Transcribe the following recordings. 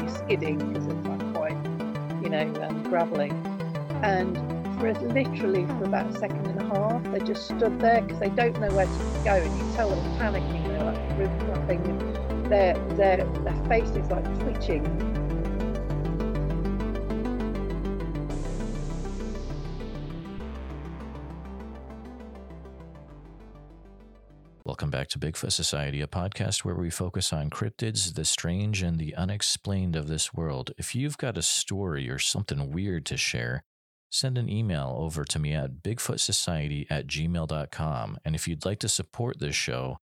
he's skidding because it's like quite, you know, um, gravelly. And for literally for about a second and a half, they just stood there because they don't know where to go, and you tell them panicking. They're like really nothing. And their their their face is like twitching. Back to Bigfoot Society, a podcast where we focus on cryptids, the strange, and the unexplained of this world. If you've got a story or something weird to share, send an email over to me at bigfootsociety at gmail.com. And if you'd like to support this show,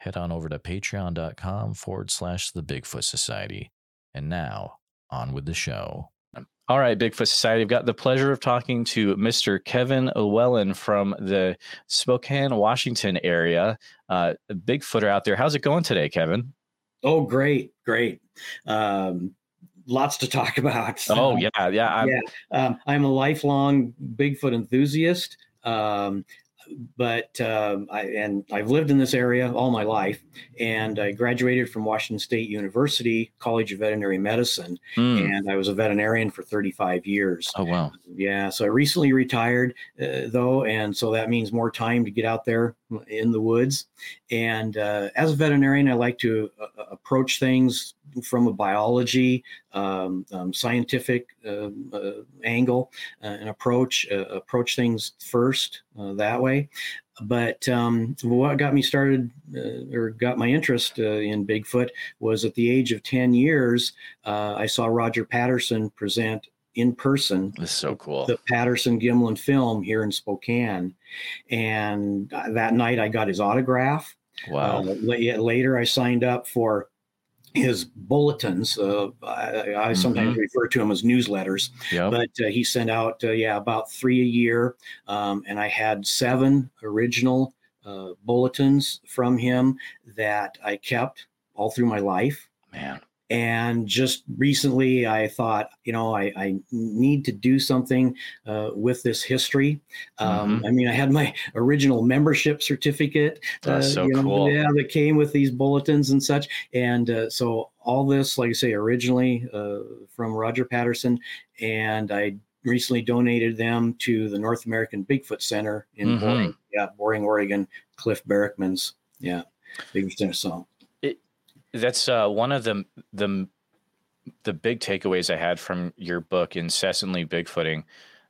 head on over to patreon.com forward slash the Bigfoot Society. And now, on with the show. All right, Bigfoot Society. I've got the pleasure of talking to Mr. Kevin Llewellyn from the Spokane, Washington area. Uh, Bigfooter out there. How's it going today, Kevin? Oh, great, great. Um, lots to talk about. Oh, yeah, yeah. I'm, yeah. Um, I'm a lifelong Bigfoot enthusiast. Um, but um, I and I've lived in this area all my life, and I graduated from Washington State University College of Veterinary Medicine, Mm. and I was a veterinarian for 35 years. Oh, wow. Yeah, so I recently retired uh, though, and so that means more time to get out there in the woods. And uh, as a veterinarian, I like to uh, approach things from a biology, um, um, scientific uh, uh, angle, uh, and approach uh, approach things first uh, that way. But um, what got me started uh, or got my interest uh, in Bigfoot was at the age of 10 years, uh, I saw Roger Patterson present in person This is so cool. the Patterson Gimlin film here in Spokane. And that night I got his autograph. Wow. Uh, later I signed up for his bulletins. Uh, I, I sometimes refer to them as newsletters, yep. but uh, he sent out, uh, yeah, about three a year. Um, and I had seven original uh, bulletins from him that I kept all through my life. Man. And just recently, I thought, you know, I, I need to do something uh, with this history. Um, Mhm. I mean, I had my original membership certificate, That's so you know, cool. yeah, that came with these bulletins and such. And uh, so, all this, like I say, originally uh, from Roger Patterson, and I recently donated them to the North American Bigfoot Center in Mhm. Boring, yeah, Boring, Oregon. Cliff Barackman's, yeah, Bigfoot Center. So, That's uh, one of the the the big takeaways I had from your book, incessantly Bigfooting,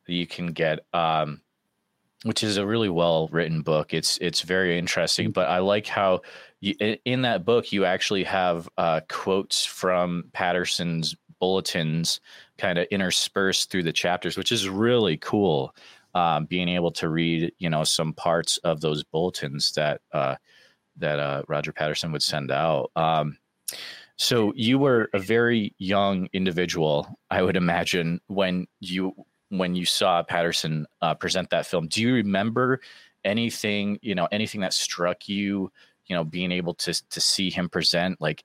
that you can get, um, which is a really well written book. It's it's very interesting, but I like how you, in that book you actually have uh, quotes from Patterson's bulletins kind of interspersed through the chapters, which is really cool. Um, being able to read, you know, some parts of those bulletins that uh, that uh, Roger Patterson would send out. Um, so you were a very young individual, I would imagine, when you when you saw Patterson uh, present that film. Do you remember anything? You know, anything that struck you? You know, being able to to see him present, like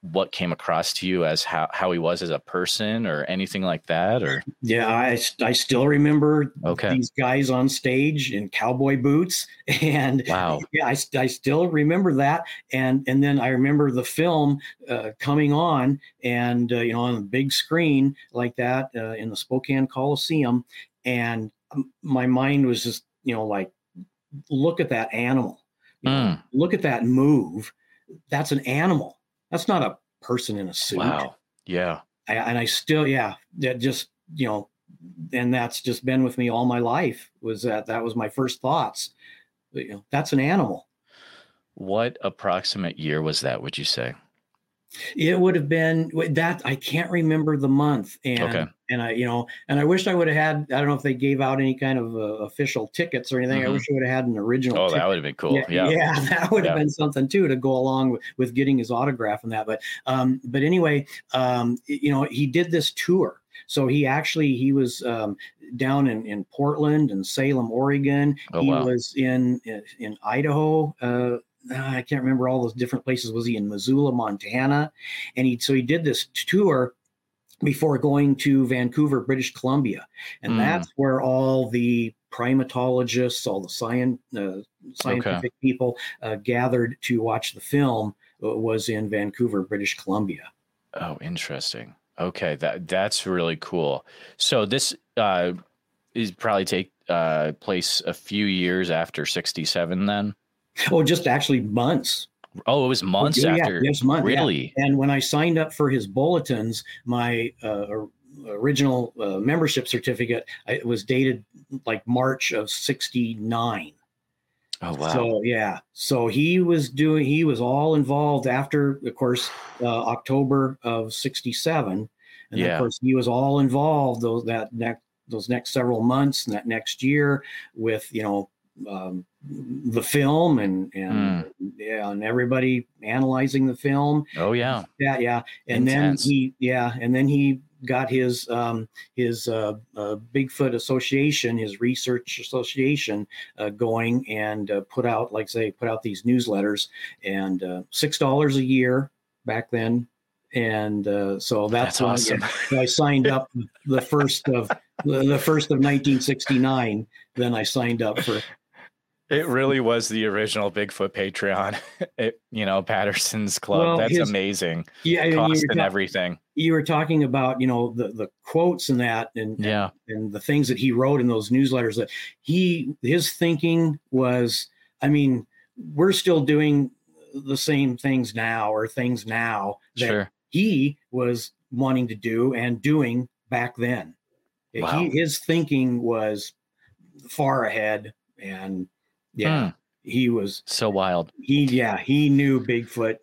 what came across to you as how how he was as a person, or anything like that, or? Yeah, I, I still remember Okay. these guys on stage in cowboy boots, and wow, yeah, I, I still remember that, and and then I remember the film uh, coming on, and uh, you know on the big screen like that uh, in the Spokane Coliseum, and my mind was just you know like, look at that animal, you know, Mm. look at that move, that's an animal, that's not a person in a suit. wow, yeah, I, and I still, yeah, that just you know, and that's just been with me all my life. Was that that was my first thoughts? You know, that's an animal. what approximate year was that? Would you say? It would have been that I can't remember the month, and Okay. and I you know, and I wish I would have had. I don't know if they gave out any kind of uh, official tickets or anything. I Mhm. wish I would have had an original. Oh, ticket. that would have been cool. Yeah, Yeah. that would have been something too to go along with, with getting his autograph and that. But um, but anyway, um, you know, he did this tour. So he actually he was um, down in, in Portland and Salem, Oregon. Oh, he wow. was in in Idaho. Uh, I can't remember all those different places. Was he in Missoula, Montana? And he so he did this tour before going to Vancouver, British Columbia, and Mm. that's where all the primatologists, all the science, uh, scientific people uh, gathered to watch the film. uh, Was in Vancouver, British Columbia. Oh, interesting. Okay, that that's really cool. So this uh, is probably take uh, place a few years after '67. Then. Oh, just actually months. Oh, it was months Yeah, after. yes, months. yeah. Really? And when I signed up for his bulletins, my uh, original uh, membership certificate I- it was dated like March of '69. Oh wow. So yeah, so he was doing. He was all involved after, of course, uh, October of '67, and Yeah. of course he was all involved those that next those next several months and that next year with you know um, the film and and yeah and everybody analyzing the film oh yeah. yeah yeah and Intense. then he yeah and then he got his um his uh, uh bigfoot association his research association uh, going and uh, put out like say put out these newsletters and uh, six dollars a year back then and uh, so that's, That's I- awesome. when I signed up the first of the the first of 1969 then I signed up for It really was the original Bigfoot Patreon. It, you know, Patterson's Club. Well, That's his- amazing. yeah and Cost and ta- everything. you were talking about you know the the quotes and that and and- Yeah. and the things that he wrote in those newsletters that he his thinking was i mean we're still doing the same things now or things now that Sure. he was wanting to do and doing back then Wow. he, his thinking was far ahead and yeah Hmm. he was So wild. he yeah he knew bigfoot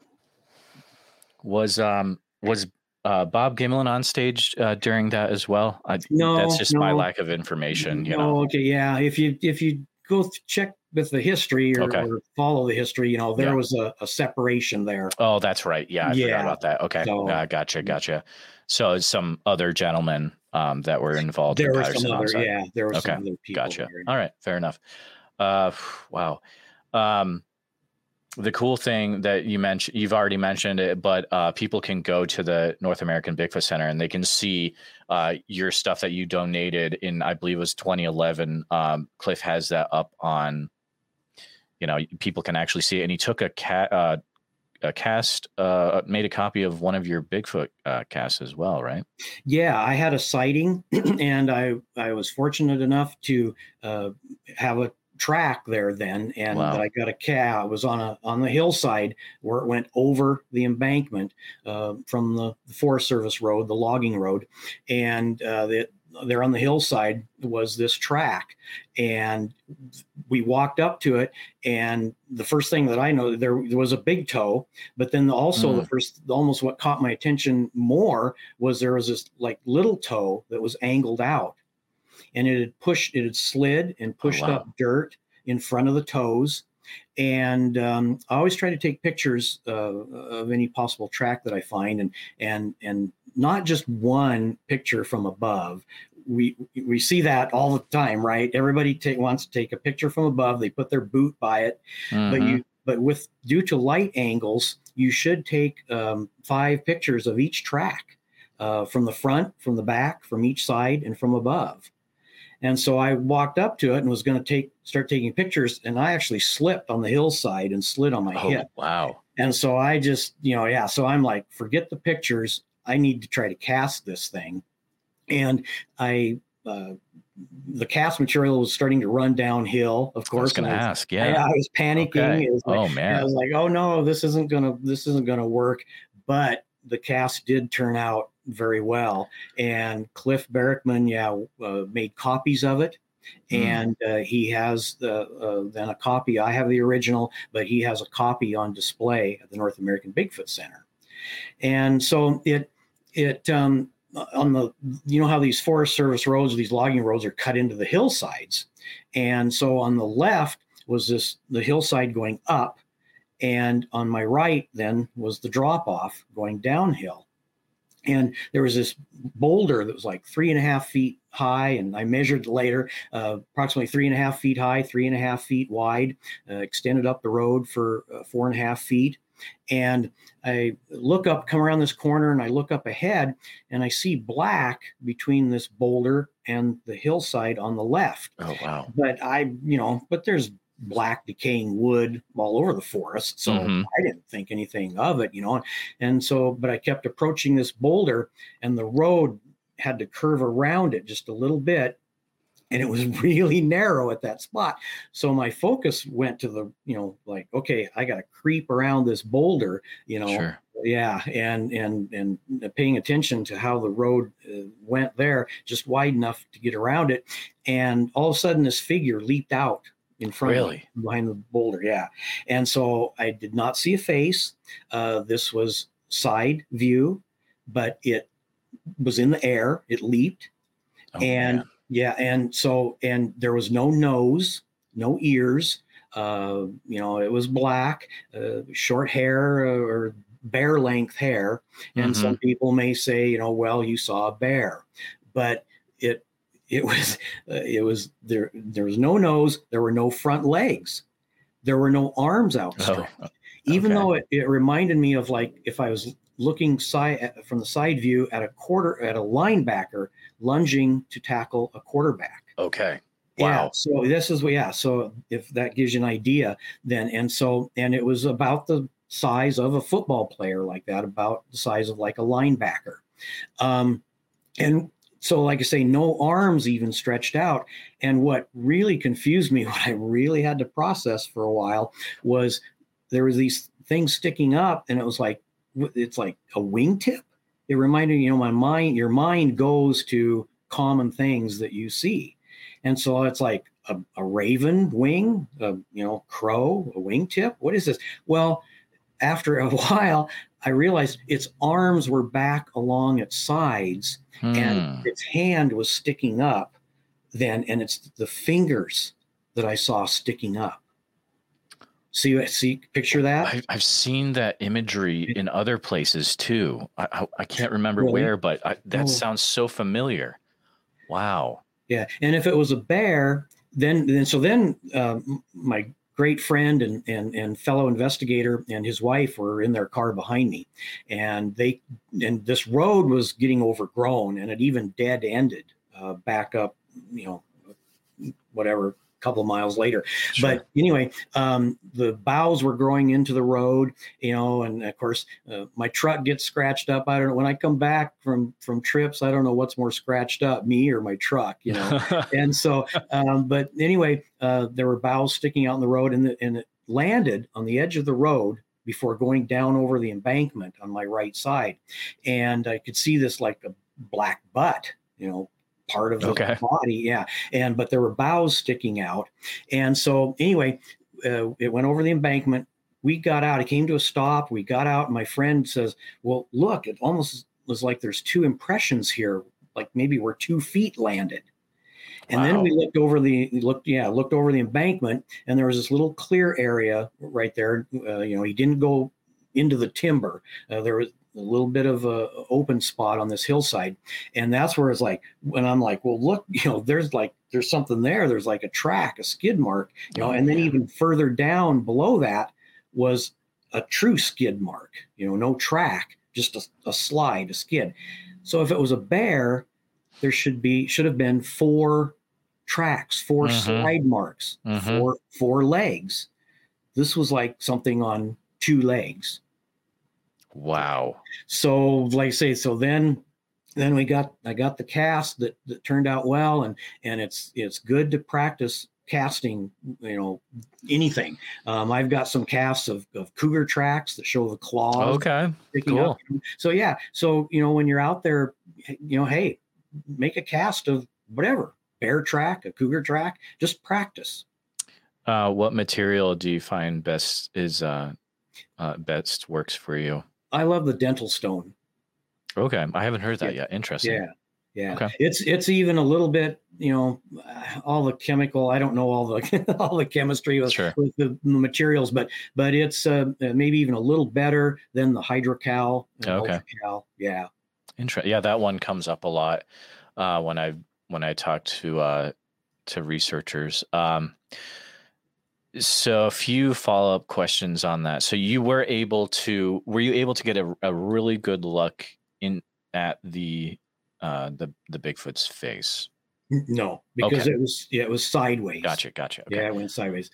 Was um was uh Bob Gimlin on stage uh, during that as well? I, No, that's just my lack of information. You Oh, know. okay, yeah. If you if you go th- check with the history or, Okay. or follow the history, you know there Yeah. was a, a separation there. Oh, that's right. Yeah, I Yeah. forgot about that. Okay, So- uh, gotcha, gotcha. So some other gentlemen um, that were involved. There in were some other, yeah, there were Okay, some other people. Gotcha. there. All right, fair enough. Uh, wow. Um, the cool thing that you mentioned, you've already mentioned it, but uh, people can go to the North American Bigfoot Center and they can see uh, your stuff that you donated in, I believe it was 2011. Um, Cliff has that up on, you know, people can actually see it. And he took a cat, uh, a cast, uh, made a copy of one of your Bigfoot uh, casts as well, right? Yeah, I had a sighting, and I I was fortunate enough to uh, have a track there then, and Wow. I got a cat. I was on a on the hillside where it went over the embankment uh, from the, the Forest Service road, the logging road, and uh, the, there on the hillside was this track, and we walked up to it, and the first thing that I know there, there was a big toe, but then also the first almost what caught my attention more was there was this like little toe that was angled out and it had pushed it had slid and pushed wow. up dirt in front of the toes. And um, i always try to take pictures uh, of any possible track that i find and and and not just one picture from above. We we see that all the time right? Everybody take, wants to take a picture from above. They put their boot by it. But you but with due to light angles you should take um, five pictures of each track uh, from the front from the back from each side and from above and so i walked up to it and was going to take start taking pictures and i actually slipped on the hillside and slid on my oh, hip wow. and so i just you know yeah so i'm like forget the pictures i need to try to cast this thing and i uh, the cast material was starting to run downhill of I was course going to I ask. Yeah. I was panicking Okay. Was like, oh man! I was like, oh no, this isn't gonna this isn't gonna work. But the cast did turn out very well, and Cliff Barackman, yeah, uh, made copies of it, Hmm. and uh, he has the uh, then a copy. I have the original, but he has a copy on display at the North American Bigfoot Center. and so it it um, on the you know how these Forest Service roads, these logging roads, are cut into the hillsides, and so on the left was this the hillside going up, and on my right then was the drop off going downhill and there was this boulder that was like three and a half feet high and i measured later uh, approximately three and a half feet high three and a half feet wide uh, extended up the road for uh, four and a half feet and i look up come around this corner and i look up ahead and i see black between this boulder and the hillside on the left Oh wow. but i you know but there's black decaying wood all over the forest so Mhm. i didn't think anything of it you know and so but i kept approaching this boulder and the road had to curve around it just a little bit and it was really narrow at that spot so my focus went to the you know like okay i got to creep around this boulder you know Sure. yeah and and and paying attention to how the road uh, went there just wide enough to get around it and all of a sudden this figure leaped out in front of Really? me, behind the boulder yeah. And so i did not see a face. Uh, this was side view but it was in the air. It leaped. Oh, and man. yeah and so and there was no nose no ears. Uh you know it was black uh, short hair uh, or bear length hair. And some people may say you know well you saw a bear. But it was uh, it was there there was no nose there were no front legs there were no arms outstretched Oh, even though it, it reminded me of like if I was looking side from the side view at a quarter at a linebacker lunging to tackle a quarterback. okay. Wow. Yeah. So this is yeah. So if that gives you an idea, then and so and it was about the size of a football player like that, about the size of like a linebacker. Um, and so like I say, no arms even stretched out. And what really confused me, what I really had to process for a while, was there was these things sticking up, and it was like it's like a wingtip. It reminded you know my mind, your mind goes to common things that you see. And so it's like a, a raven wing, a you know, crow, a wingtip. What is this? Well, after a while, I realized its arms were back along its sides Hmm. and its hand was sticking up then, and it's the fingers that I saw sticking up. See, see, picture that? I've, I've seen that imagery in other places too. I, I, I can't remember Really? where, but I, that Oh. sounds so familiar. Wow. Yeah, and if it was a bear, then then so then um, my great friend and, and and fellow investigator and his wife were in their car behind me, and they and this road was getting overgrown and it even dead ended uh, back up, you know, whatever, couple miles later. But anyway, um, the boughs were growing into the road, you know, and of course, uh, my truck gets scratched up. I don't know when I come back from from trips. I don't know what's more scratched up, me or my truck, you know. and so, um, but anyway, uh, there were boughs sticking out in the road, and the, and it landed on the edge of the road before going down over the embankment on my right side, and I could see this like a black butt, you know, part of the Okay. body, yeah. And but there were boughs sticking out, and so anyway, uh, it went over the embankment. We got out. It came to a stop. We got out. And my friend says, "Well, look, it almost was like there's two impressions here, like maybe where two feet landed." And then we looked over the looked, yeah, looked over the embankment, and there was this little clear area right there. Uh, you know, he didn't go into the timber. Uh, there was a little bit of a open spot on this hillside, and that's where it's like when I'm like, well, look, you know, there's like there's something there. There's like a track, a skid mark, you know, Oh, and then even further down below that was a true skid mark. You know, no track, just a, a slide, a skid. So if it was a bear, there should be should have been four tracks, 4 Mhm. slide marks, Mhm. four four legs. This was like something on two legs. Wow. So like I say, so then then we got I got the cast that, that turned out well and and it's it's good to practice casting, you know, anything. Um, I've got some casts of, of cougar tracks that show the claws Okay. cool. up. So yeah, so you know when you're out there, you know, hey, make a cast of whatever bear track, a cougar track, just practice. Uh, what material do you find best is uh, uh, best works for you? I love the dental stone. Okay, I haven't heard that Yeah. yet. Interesting. Yeah. Yeah. Okay. It's it's even a little bit, you know, all the chemical. I don't know all the all the chemistry with, Sure. with the materials, but but it's uh, maybe even a little better than the hydrocal. Okay. ultracal. Yeah. Interesting. yeah, that one comes up a lot uh, when I when I talk to uh, to researchers. Um, so a few follow up questions on that. So you were able to were you able to get a, a really good look in at the uh, the the Bigfoot's face? No, because Okay. it was yeah, it was sideways. Gotcha, gotcha. Okay. Yeah, it went sideways.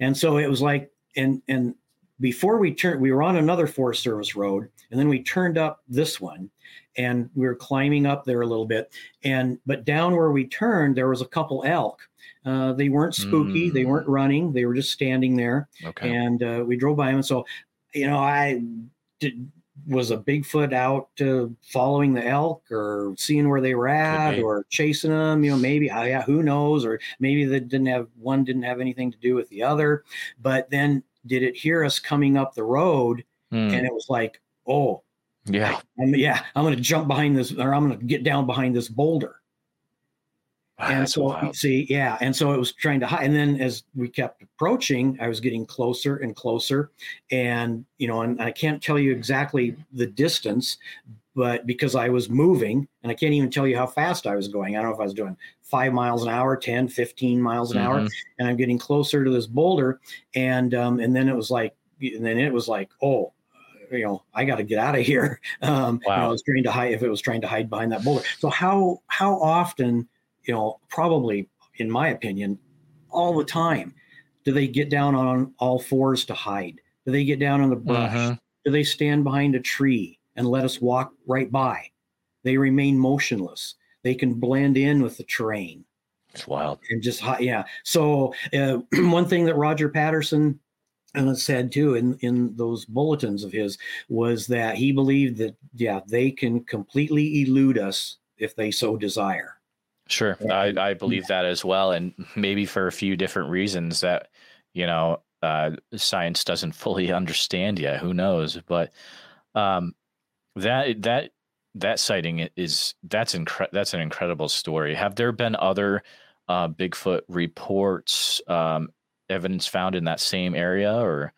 And so it was like, and and before we turned, we were on another Forest Service road, and then we turned up this one, and we were climbing up there a little bit. And but down where we turned, there was a couple elk. Uh, they weren't spooky. They Mm. weren't running. They were just standing there. Okay. And uh, we drove by them. And so, you know, I did. Was a Bigfoot out uh, following the elk or seeing where they were at or chasing them? You know, maybe, uh, yeah, who knows? Or maybe they didn't have one didn't have anything to do with the other. But then did it hear us coming up the road? Hmm, And it was like, oh, yeah. I'm, yeah, I'm going to jump behind this or I'm going to get down behind this boulder. Wow, and so wild. see, yeah, and so it was trying to hide. And then as we kept approaching, I was getting closer and closer, and you know, and I can't tell you exactly the distance, but because I was moving, and I can't even tell you how fast I was going. I don't know if I was doing five miles an hour, 10, 15 miles an hour, Mhm. and I'm getting closer to this boulder, and um, and then it was like, and then it was like, oh. You know, I got to get out of here. Um, know, I was trying to hide if it was trying to hide behind that boulder. So how how often you know, probably, in my opinion, all the time. Do they get down on all fours to hide? Do they get down on the brush? Mhm. Do they stand behind a tree and let us walk right by? They remain motionless. They can blend in with the terrain It's wild. and just hi- yeah. So uh, one thing that Roger Patterson uh, said too in in those bulletins of his was that he believed that yeah they can completely elude us if they so desire. Sure, I, I believe that as well, and maybe for a few different reasons that you know uh, science doesn't fully understand yet. Who knows? But um, that that that sighting is that's incre- that's an incredible story. Have there been other uh, Bigfoot reports, um, evidence found in that same area, or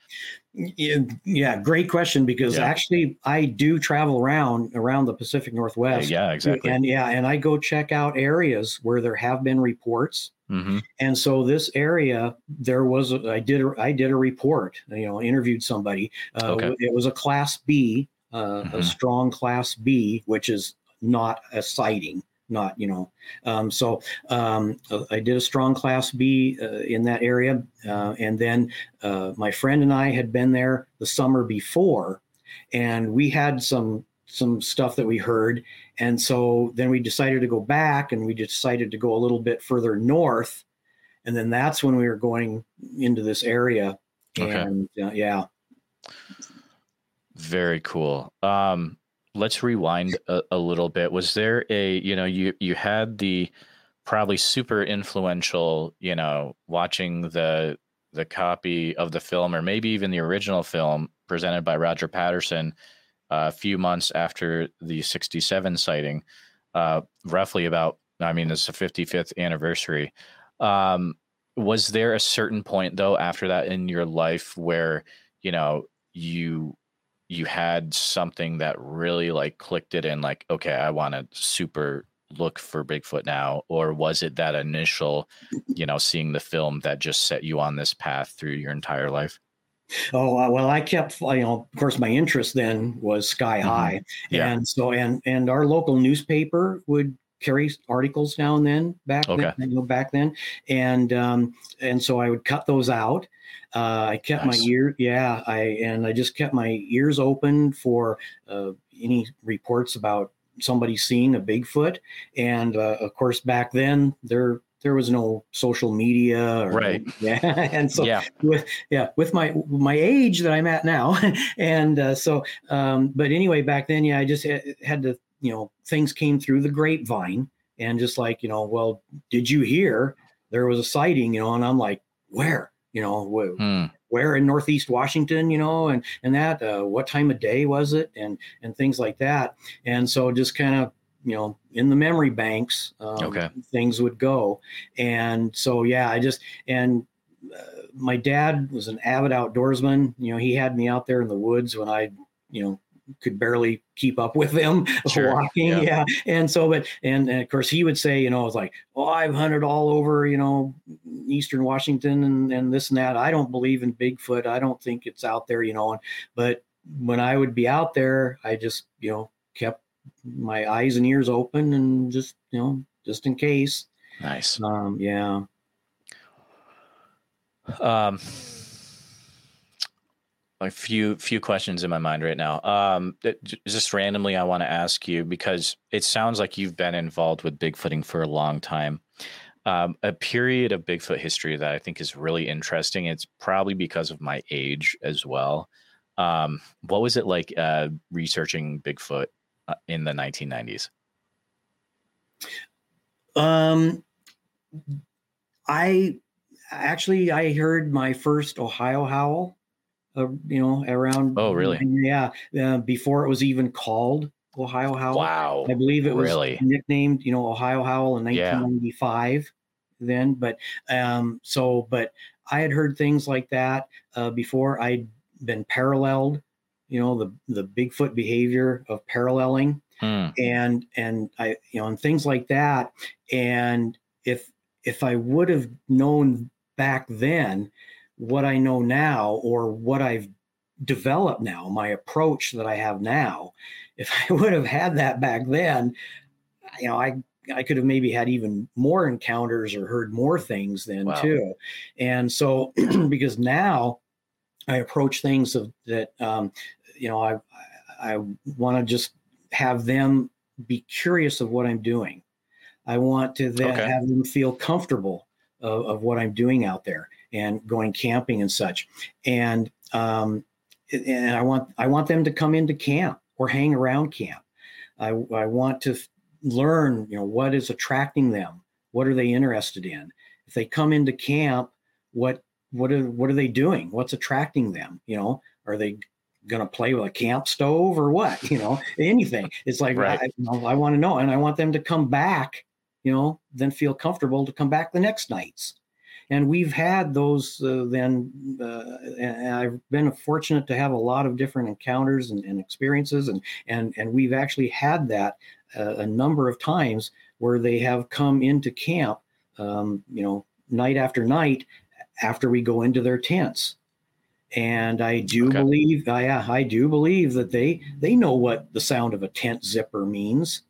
Yeah, great question because Yeah. actually I do travel around around the Pacific Northwest. yeah, exactly. And yeah, and I go check out areas where there have been reports. hmm And so this area, there was a, I did a, I did a report. You know, interviewed somebody. Uh, Okay. It was a Class B, uh, a Mhm. strong Class B, which is not a sighting. Not you know, um, so um, uh, I did a strong Class B uh, in that area, uh, and then uh, my friend and I had been there the summer before, and we had some some stuff that we heard, and so then we decided to go back, and we decided to go a little bit further north, and then that's when we were going into this area, Okay. and uh, yeah, Very cool. Um, let's rewind a, a little bit. Was there a, you know, you you had the probably super influential, you know, watching the the copy of the film or maybe even the original film presented by Roger Patterson uh, a few months after the 67 sighting, uh, roughly about, I mean, it's the 55th anniversary. Um, was there a certain point though after that in your life where, you know, you you had something that really like clicked it in like okay i want to super look for bigfoot now or was it that initial you know seeing the film that just set you on this path through your entire life Oh uh, well, I kept you know. Of course, my interest then was sky Mhm. high, Yeah. and so and and our local newspaper would carry articles now and then back Okay. then, you know, back then, and um and so I would cut those out. Uh, I kept Nice. my ear, yeah, I and I just kept my ears open for uh, any reports about somebody seeing a Bigfoot, and uh, of course back then there there was no social media, or, Right. Yeah, and so yeah with yeah with my my age that i'm at now and uh, so um but anyway back then yeah i just had, had to you know things came through the grapevine and just like you know well did you hear there was a sighting you know and i'm like where you know wh- Hmm. where in Northeast Washington, you know, and and that uh, what time of day was it, and and things like that. And so just kind of you know in the memory banks, um, Okay. things would go. And so yeah, I just and. Uh, my dad was an avid outdoorsman. You know, he had me out there in the woods when I, you know, could barely keep up with them Sure, walking. yeah. Yeah. And so, but, and, and of course he would say, you know, it's like, oh, I've hunted all over, you know, Eastern Washington and, and this and that. I don't believe in Bigfoot. I don't think it's out there, you know, but when I would be out there, I just, you know, kept my eyes and ears open and just, you know, just in case. Nice. Um, yeah. Um, a few few questions in my mind right now. Um, just randomly, I want to ask you because it sounds like you've been involved with Bigfooting for a long time. Um, a period of Bigfoot history that I think is really interesting. It's probably because of my age as well. Um, what was it like uh, researching Bigfoot uh, in the 1990s? Um, I actually I heard my first Ohio howl, uh, you know, around. Oh, really? Yeah, uh, before it was even called Ohio howl. Wow. I believe it was Really? nicknamed, you know, Ohio Howl in Yeah. 1995. Then, but um, so, but I had heard things like that uh, before. I'd been paralleled, you know, the the Bigfoot behavior of paralleling Hmm. and and I you know and things like that. And if if I would have known back then what I know now or what I've developed now, my approach that I have now, if I would have had that back then, you know, I I could have maybe had even more encounters or heard more things then Wow. too. And so because now I approach things of that um, you know, I I want to just have them be curious of what I'm doing. I want to then Okay. have them feel comfortable of, of what I'm doing out there and going camping and such. And um, and I want I want them to come into camp or hang around camp. I I want to f- learn, you know, what is attracting them. What are they interested in? If they come into camp, what what are what are they doing? What's attracting them? You know, are they going to play with a camp stove or what? You know, anything. It's like Right. I, you know, I want to know, and I want them to come back. You know, then feel comfortable to come back the next nights. And we've had those uh, then, uh, and I've been fortunate to have a lot of different encounters and, and experiences, and and and we've actually had that uh, a number of times where they have come into camp, um, you know, night after night after we go into their tents. And I do Okay. believe, I, I do believe that they they know what the sound of a tent zipper means.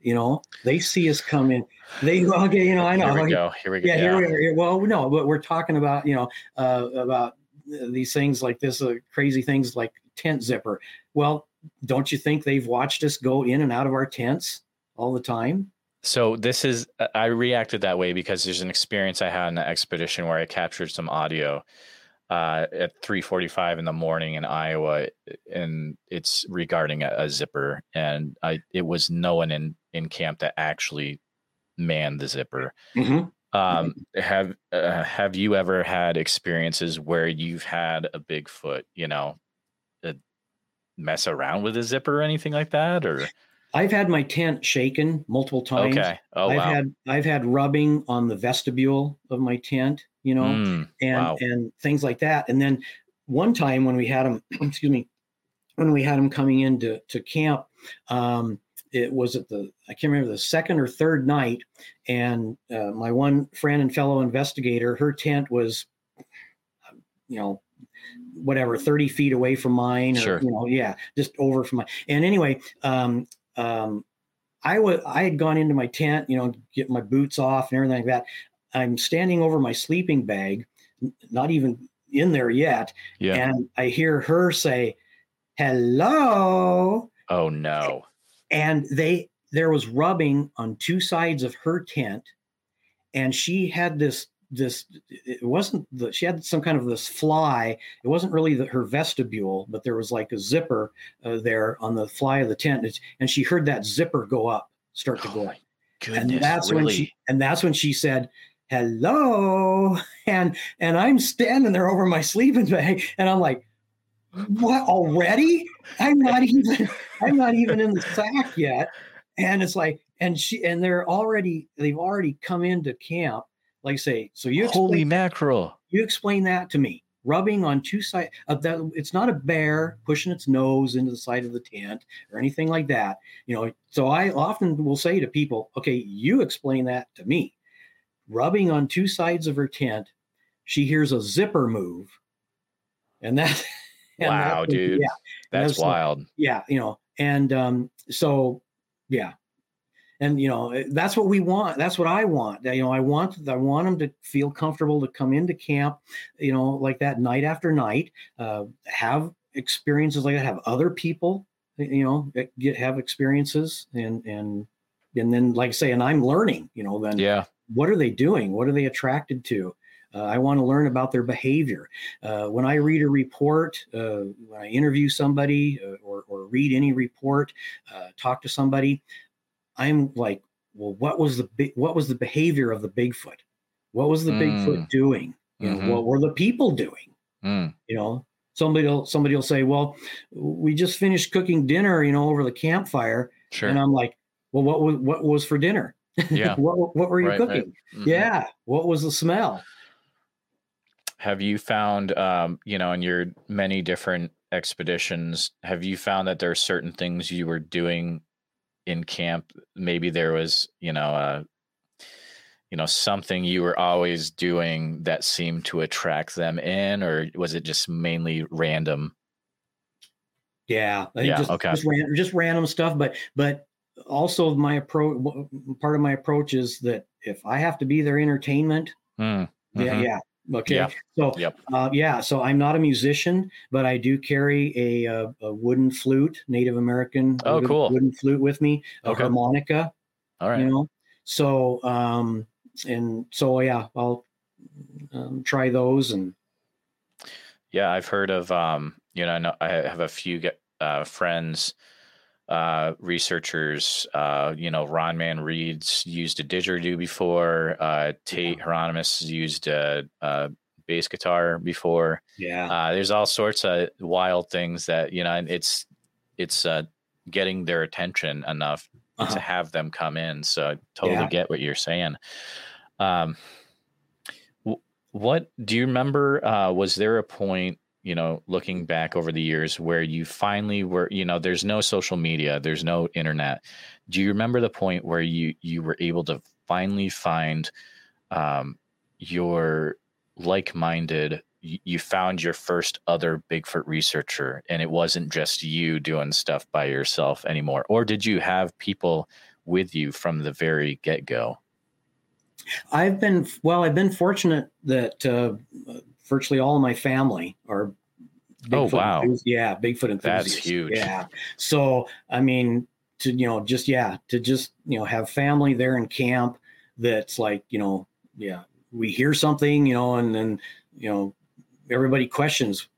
You know, they see us coming. in. They okay, you know, I know. Here we go. Here we go. Yeah, here we are. Well, no, but we're talking about you know uh, about these things like this, uh, crazy things like tent zipper. Well, don't you think they've watched us go in and out of our tents all the time? So this is I reacted that way because there's an experience I had on an expedition where I captured some audio uh, at 3:45 in the morning in Iowa, and it's regarding a, a zipper, and I it was no one in in camp that actually manned the zipper. Um, have uh, have you ever had experiences where you've had a Bigfoot, you know, uh, mess around with a zipper or anything like that, or I've had my tent shaken multiple times. okay? Oh I've wow. had I've had rubbing on the vestibule of my tent, you know, Mm, and wow. and things like that. And then one time when we had them, excuse me, when we had them coming into to camp, um, it was at the I can't remember the second or third night, and uh, my one friend and fellow investigator, her tent was, you know, whatever, thirty feet away from mine, or Sure. you know, yeah, just over from mine. And anyway, um, um, I was I had gone into my tent, you know, get my boots off and everything like that. I'm standing over my sleeping bag, not even in there yet, yeah. and I hear her say, "Hello," oh no. and they there was rubbing on two sides of her tent, and she had this this it wasn't the she had some kind of this fly it wasn't really the, her vestibule but there was like a zipper uh, there on the fly of the tent It's- and she heard that zipper go up start to Oh go up goodness. and that's really? when she and that's when she said hello and and i'm standing there over my sleeping bag and i'm like what already? I'm not even i'm not even in the sack yet. And it's like and she and they're already they've already come into camp. Like I say so you Holy explain, mackerel. you explain that to me. Rubbing on two sides of uh, that it's not a bear pushing its nose into the side of the tent or anything like that. You know so i often will say to people okay you explain that to me rubbing on two sides of her tent she hears a zipper move and that and Wow, was- dude. yeah That's that's like- wild. yeah you know and um so yeah and you know eh, that's what we want that's what i want you know i want i want them to feel comfortable to come into camp you know like that night after night uh have experiences like that have other people you know eh, get have experiences and and and then like I say and i'm learning you know then Yeah. What are they doing what are they attracted to uh, i want to learn about their behavior uh, when i read a report uh, when i interview somebody uh, or, or read any report uh, talk to somebody i'm like well what was the what was the behavior of the bigfoot what was the bigfoot Mm. doing you know Mhm. what were the people doing Mm. you know somebody will somebody will say well we just finished cooking dinner you know over the campfire Sure. and i'm like well what was what was for dinner Yeah. what, what were you Right, right. cooking Mhm. yeah what was the smell Have you found, um, you know, in your many different expeditions, have you found that there are certain things you were doing in camp? Maybe there was, you know, uh, you know, something you were always doing that seemed to attract them in, or was it just mainly random? Yeah, Yeah, just, okay. just, ran, just random stuff, but but also my approach. Part of my approach is that if I have to be their entertainment, Mm, yeah, mhm. yeah, okay. Yeah, So Yep. uh, yeah, so I'm not a musician, but I do carry a uh, a wooden flute, Native American. Oh, wooden, cool. Wooden flute with me, a Okay. harmonica. All right. You know, so um, and so yeah, I'll um, try those and Yeah, I've heard of um, you know, I know I have a few uh, friends, uh, researchers. Uh, you know, Ron Man Reed's used a didgeridoo before. Uh, Tate Hieronymus used a, a bass guitar before. yeah, Uh, there's all sorts of wild things that you know, and it's it's uh, getting their attention enough uh-huh. to have them come in. So I totally Yeah. get what you're saying. Um, wh- what do you remember? Uh, was there a point, you know, looking back over the years where you finally were, you know, there's no social media, there's no internet. Do you remember the point where you you were able to finally find um, your like-minded? You found your first other Bigfoot researcher, and it wasn't just you doing stuff by yourself anymore. Or did you have people with you from the very get-go? I've been well. I've been fortunate that uh, virtually all of my family are. Oh, wow. enthusi- yeah, Bigfoot enthusiasts. That's huge. Yeah. So I mean, to you know, just yeah, to just you know have family there in camp. That's like you know, yeah, we hear something, you know, and then you know, everybody questions,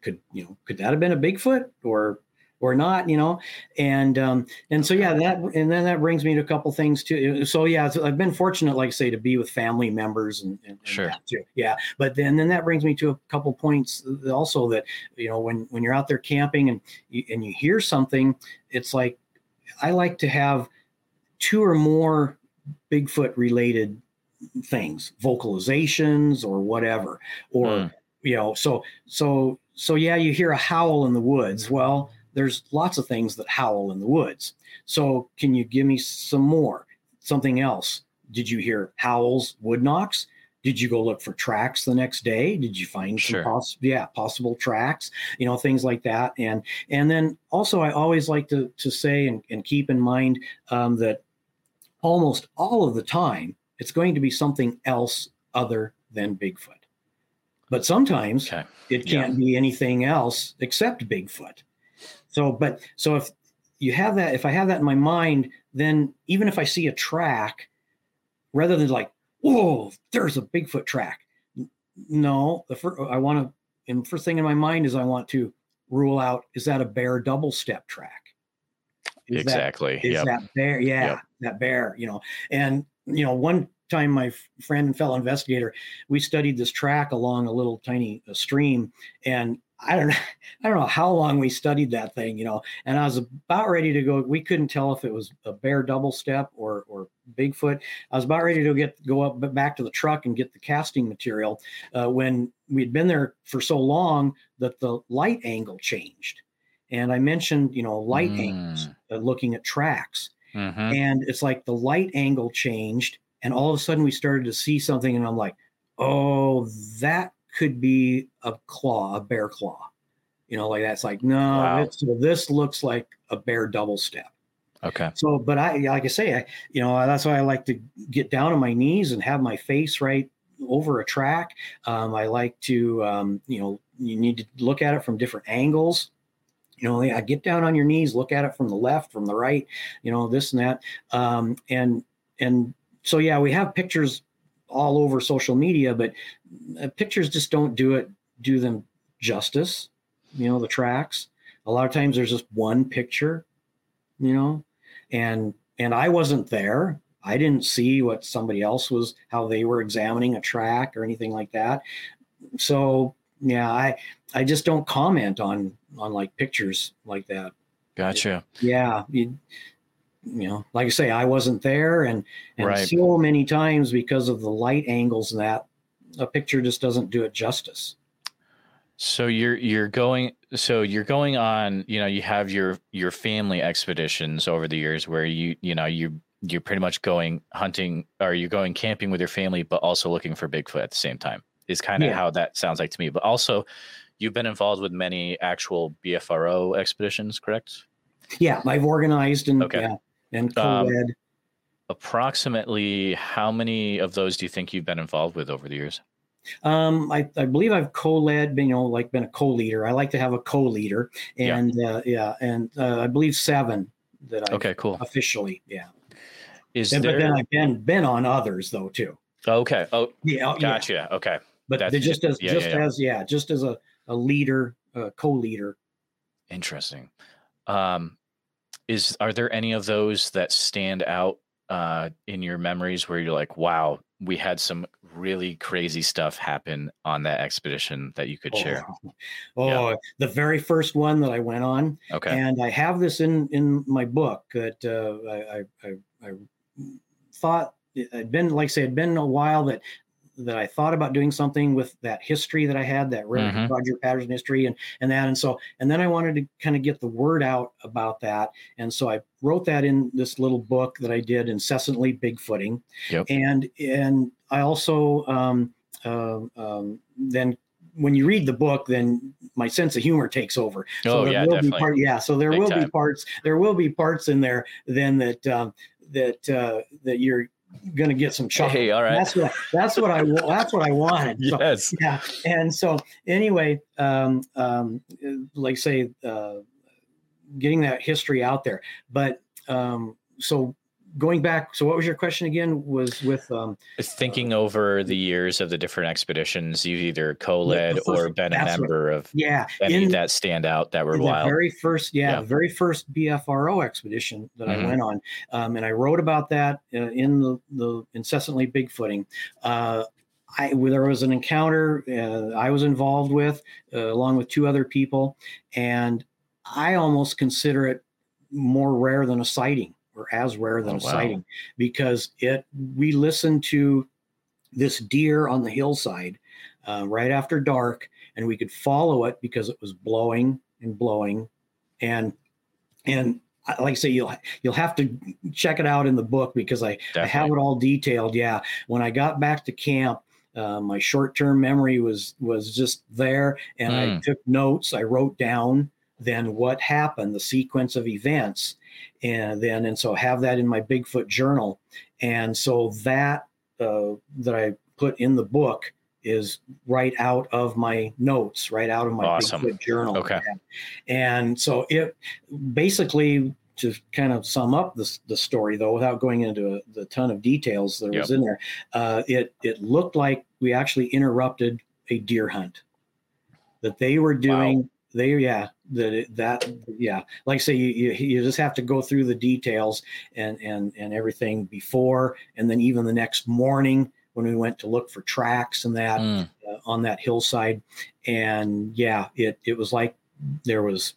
could you know, could that have been a Bigfoot or or not, you know, and um, and so yeah, that and then that brings me to a couple things too. So yeah, so I've been fortunate, like say, to be with family members and, and, and Sure. too. Yeah, but then then that brings me to a couple points also that you know when when you're out there camping and you, and you hear something, it's like I like to have two or more Bigfoot related things, vocalizations or whatever, or Mm. you know, so so so yeah, you hear a howl in the woods. Well, there's lots of things that howl in the woods. So can you give me some more? Something else? Did you hear howls, wood knocks? Did you go look for tracks the next day? Did you find Sure. some poss- yeah, possible tracks? You know, things like that. And and then also I always like to to say and, and keep in mind um, that almost all of the time it's going to be something else other than Bigfoot. But sometimes Okay. it can't be anything else except Bigfoot. So, but so if you have that, if I have that in my mind, then even if I see a track, rather than like, whoa, there's a Bigfoot track. No, the first I want to, and first thing in my mind is I want to rule out is that a bear double step track? Is exactly. is Yep. that bear yeah Yep. that bear you know and you know one time, my friend and fellow investigator, we studied this track along a little tiny stream, and I don't know, I don't know how long we studied that thing, you know. And I was about ready to go. We couldn't tell if it was a bear double step or or Bigfoot. I was about ready to get go up back to the truck and get the casting material uh, when we'd been there for so long that the light angle changed. And I mentioned, you know, light Mm. angles, uh, looking at tracks, Mhm. and it's like the light angle changed, and all of a sudden we started to see something, and I'm like, oh, that could be a claw, a bear claw. You know, like that's like, no, Wow. it's, this looks like a bear double step. Okay. So, but I, like I say, I, you know, that's why I like to get down on my knees and have my face right over a track. Um, I like to, um, you know, you need to look at it from different angles. You know, I get down on your knees, look at it from the left, from the right, you know, this and that. Um, and, and so, yeah, we have pictures all over social media, but uh, pictures just don't do it, do them justice. You know, the tracks. A lot of times there's just one picture, you know, and and I wasn't there. I didn't see what somebody else was how they were examining a track or anything like that. So yeah, I I just don't comment on on like pictures like that. Gotcha. Yeah, you, you know, like I say, I wasn't there, and and Right. so many times because of the light angles and that, a picture just doesn't do it justice. So you're you're going so you're going on, you know, you have your your family expeditions over the years where you you know, you you're pretty much going hunting or you're going camping with your family but also looking for Bigfoot at the same time. Is kind of Yeah. how that sounds like to me. But also you've been involved with many actual BFRO expeditions, correct? Yeah, I've organized and Okay. yeah, and Um, co-led. Approximately how many of those do you think you've been involved with over the years? Um, I, I believe I've co-led, you know, like been a co-leader. I like to have a co-leader, Yeah. and uh, yeah, and uh, I believe seven that I Okay, cool. officially, yeah. Is And- there But then I've been been on others though too. Okay. Oh, Yeah, oh, yeah. gotcha. Okay. But That's just as yeah, just yeah, yeah. as yeah, just as a a leader, uh, co-leader. Interesting. Um, is are there any of those that stand out uh, in your memories where you're like, wow, we had some really crazy stuff happen on that expedition that you could share? Oh, oh the very first one that I went on, Okay. and I have this in in my book that uh, I, I, I I thought it'd been like I say it'd been a while that that I thought about doing something with that history that I had that Mhm. Roger Patterson history and and that and so and then I wanted to kind of get the word out about that and so I wrote that in this little book that I did incessantly Bigfooting Yep. and and I also um, uh, um, then when you read the book, then my sense of humor takes over. Oh, there yeah, will be definitely. part, yeah. So there Big will be parts. There will be parts in there then that um, that uh, that you're going to get some chuckles. Hey, all right. That's what that's what I that's what I wanted. So, yes. yeah. And so anyway, um, um, like say, uh, getting that history out there. But um, so going back, so what was your question again? Was with um, Thinking over the years of the different expeditions, you've either co-led first- or been a member of yeah, any in- that stand out that were the wild. very first, yeah, Yeah. the very first BFRO expedition that Mhm. I went on, um, and I wrote about that uh, in the the incessantly bigfooting. Uh, I there was an encounter uh, I was involved with uh, along with two other people, and I almost consider it more rare than a sighting or as rare than Oh, a wow. sighting because it we listened to this deer on the hillside uh, right after dark and we could follow it because it was blowing and blowing and and like I say you'll you'll have to check it out in the book because I, I have it all detailed yeah when I got back to camp uh, my short-term memory was was just there and I Mm. took notes I wrote down then what happened the sequence of events and then and so have that in my Bigfoot journal and so that uh, that I put in the book is right out of my notes, right out of my Awesome. Bigfoot journal. Okay. And so it basically to kind of sum up the, the story though, without going into a, the ton of details that was in there, uh, it, it looked like we actually interrupted a deer hunt that they were doing. They yeah that that yeah like I say you, you just have to go through the details and and and everything before and then even the next morning when we went to look for tracks and that Mm. uh, on that hillside and yeah it it was like there was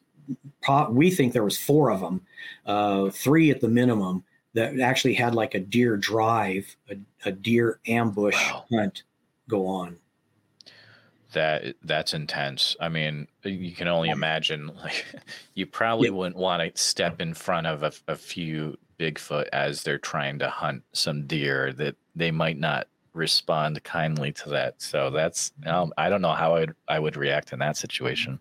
we think there was four of them uh three at the minimum that actually had like a deer drive a, a deer ambush Wow. hunt go on That that's intense. I mean, you can only imagine. Like, you probably Yeah. wouldn't want to step in front of a, a few Bigfoot as they're trying to hunt some deer. That they might not respond kindly to that. So that's um, I don't know how I would I would react in that situation.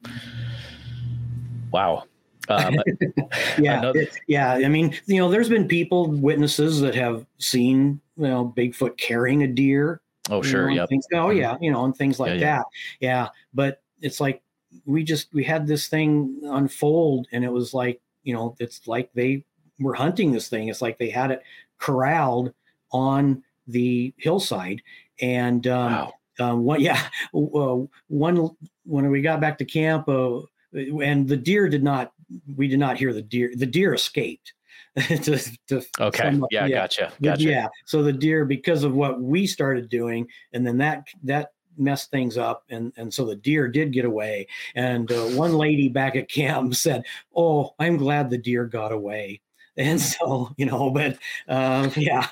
Wow. Um, yeah Another- it- yeah i mean you know there's been people witnesses that have seen you know bigfoot carrying a deer oh you sure. know, Yep. things, oh Mhm. yeah you know and things like Yeah, yeah. that yeah but it's like we just we had this thing unfold and it was like you know it's like they were hunting this thing it's like they had it corralled on the hillside and um, Wow. um, one, yeah, uh, one when we got back to camp, uh, and the deer did not. We did not hear the deer. The deer escaped. to, to Okay. some- Yeah. Gotcha. Gotcha. Yeah. So the deer, because of what we started doing, and then that that messed things up, and and so the deer did get away. And uh, one lady back at camp said, "Oh, I'm glad the deer got away." And so you know, but um, yeah.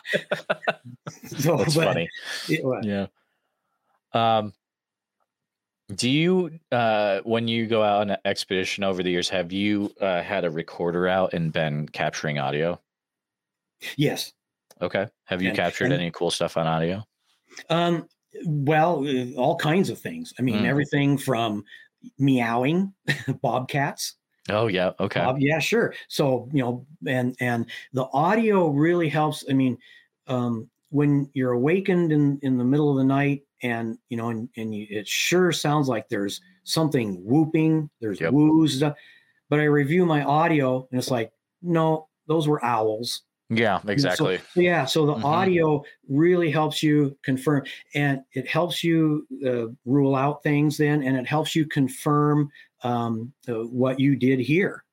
so, That's but funny. it was- Yeah. Um, do you, uh, when you go out on an expedition over the years, have you uh, had a recorder out and been capturing audio? yes. Okay. Have you And- captured and- any cool stuff on audio? Um, well, uh, all kinds of things. I mean, Mm. everything from meowing, bobcats. Oh yeah. Okay. Bob, yeah, sure. So you know, and and the audio really helps. I mean, um, when you're awakened in in the middle of the night, and you know, and and you, it sure sounds like there's something whooping. There's Yep. woos, but I review my audio, and it's like, no, those were owls. yeah. Exactly. So, yeah, so the Mhm. audio really helps you confirm, and it helps you uh, rule out things. Then, and it helps you confirm um, uh, what you did here,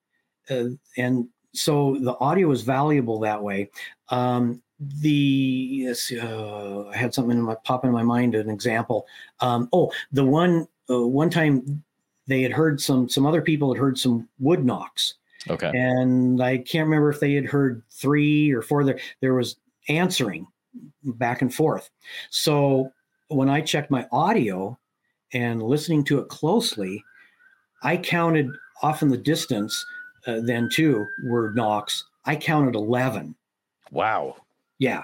uh, and so the audio is valuable that way. Um, the yes, uh, I had something in my pop in my mind. An example. Um, oh, the one uh, one time they had heard some some other people had heard some wood knocks okay. and I can't remember if they had heard three or four. There, there was answering back and forth. So when I checked my audio and listening to it closely, I counted off in the distance. Uh, then too were knocks. I counted eleven. Wow. Yeah.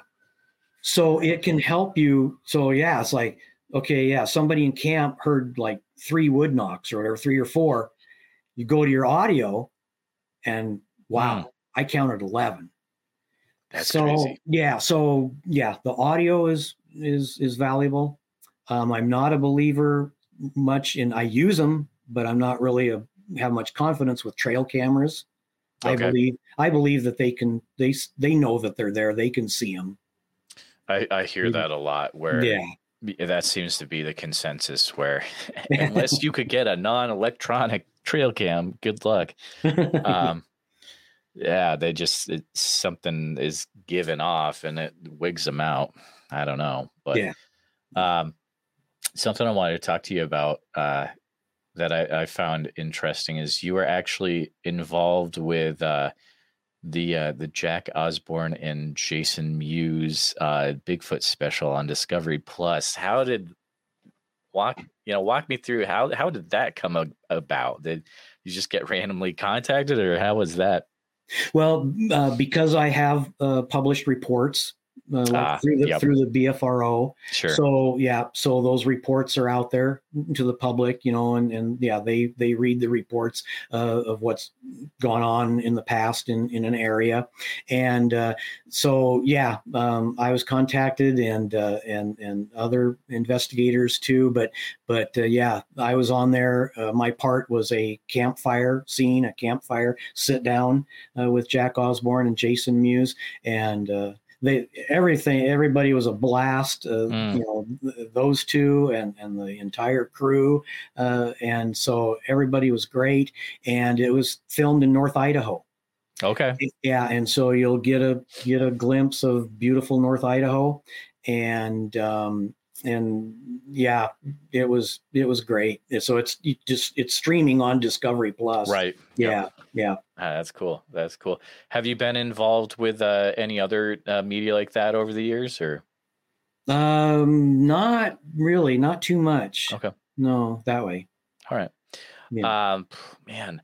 So it can help you. So yeah, it's like okay, yeah, somebody in camp heard like three wood knocks or whatever, three or four. You go to your audio, and wow, I counted eleven. That's so crazy. yeah, so yeah, the audio is is is valuable. Um, I'm not a believer much in. I use them, but I'm not really a have much confidence with trail cameras. I believe I believe that they can they they know that they're there. They can see them. I, I hear that a lot where Yeah. that seems to be the consensus where unless you could get a non-electronic trail cam, good luck. um yeah they just it, something is given off and it wigs them out i don't know but Yeah. um something i wanted to talk to you about uh that I, I found interesting is you were actually involved with uh the uh the jack osbourne and jason mewes uh bigfoot special on discovery plus. How did walk you know walk me through how how did that come about? Did you just get randomly contacted or how was that? Well, uh, because I have uh, published reports uh, like Ah, through the yep. through the BFRO. sure So yeah, so those reports are out there to the public, you know, and and yeah, they they read the reports uh, of what's gone on in the past in in an area, and uh, so yeah, um, I was contacted and uh, and and other investigators too, but but uh, yeah, I was on there. Uh, my part was a campfire scene, a campfire sit down uh, with Jack Osbourne and Jason Mewes, and uh, they everything everybody was a blast. Uh, Mm. You know th- those two and and the entire crew, uh, and so everybody was great. And it was filmed in North Idaho. Okay. Yeah, and so you'll get a get a glimpse of beautiful North Idaho, and um, and yeah, it was it was great. So it's you just it's streaming on Discovery Plus. Right. Yeah, yeah. Ah, that's cool. That's cool. Have you been involved with uh, any other uh, media like that over the years, or Um, not really, not too much. okay? No, that way. All right. Yeah. Um, man,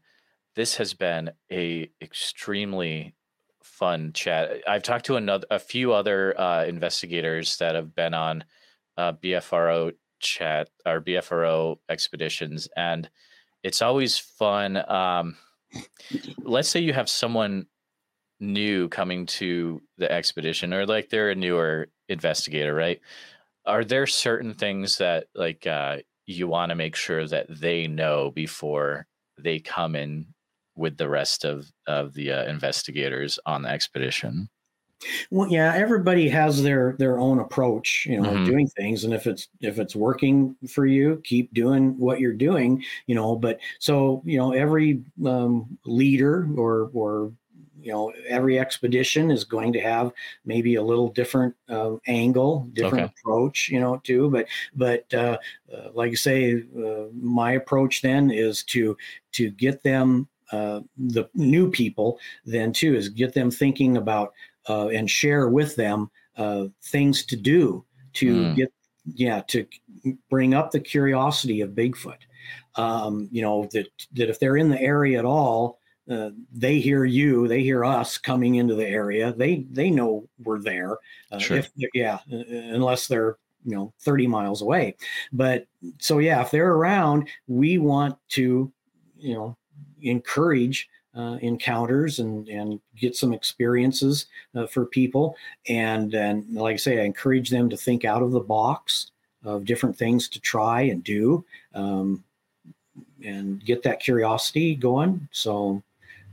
this has been a extremely fun chat. I've talked to another, a few other uh, investigators that have been on uh, BFRO chat or BFRO expeditions, and it's always fun. Um, let's say you have someone new coming to the expedition, or like they're a newer investigator, right? Are there certain things that like uh, you want to make sure that they know before they come in with the rest of of the uh, investigators on the expedition. Well, yeah, everybody has their their own approach, you know, Mhm. doing things, and if it's if it's working for you, keep doing what you're doing, you know. But so you know, every um, leader or or you know, every expedition is going to have maybe a little different uh, angle, different Okay. approach, you know, too. But but uh, uh, like I say, uh, my approach then is to to get them uh, the new people then too is get them thinking about uh, and share with them uh, things to do to Mm. get yeah to bring up the curiosity of bigfoot um, you know that that if they're in the area at all uh, they hear you they hear us coming into the area they they know we're there uh, Sure. if yeah unless they're you know 30 miles away but so yeah if they're around we want to you know encourage uh, encounters and and get some experiences uh, for people and and like i say i encourage them to think out of the box of different things to try and do um, and get that curiosity going so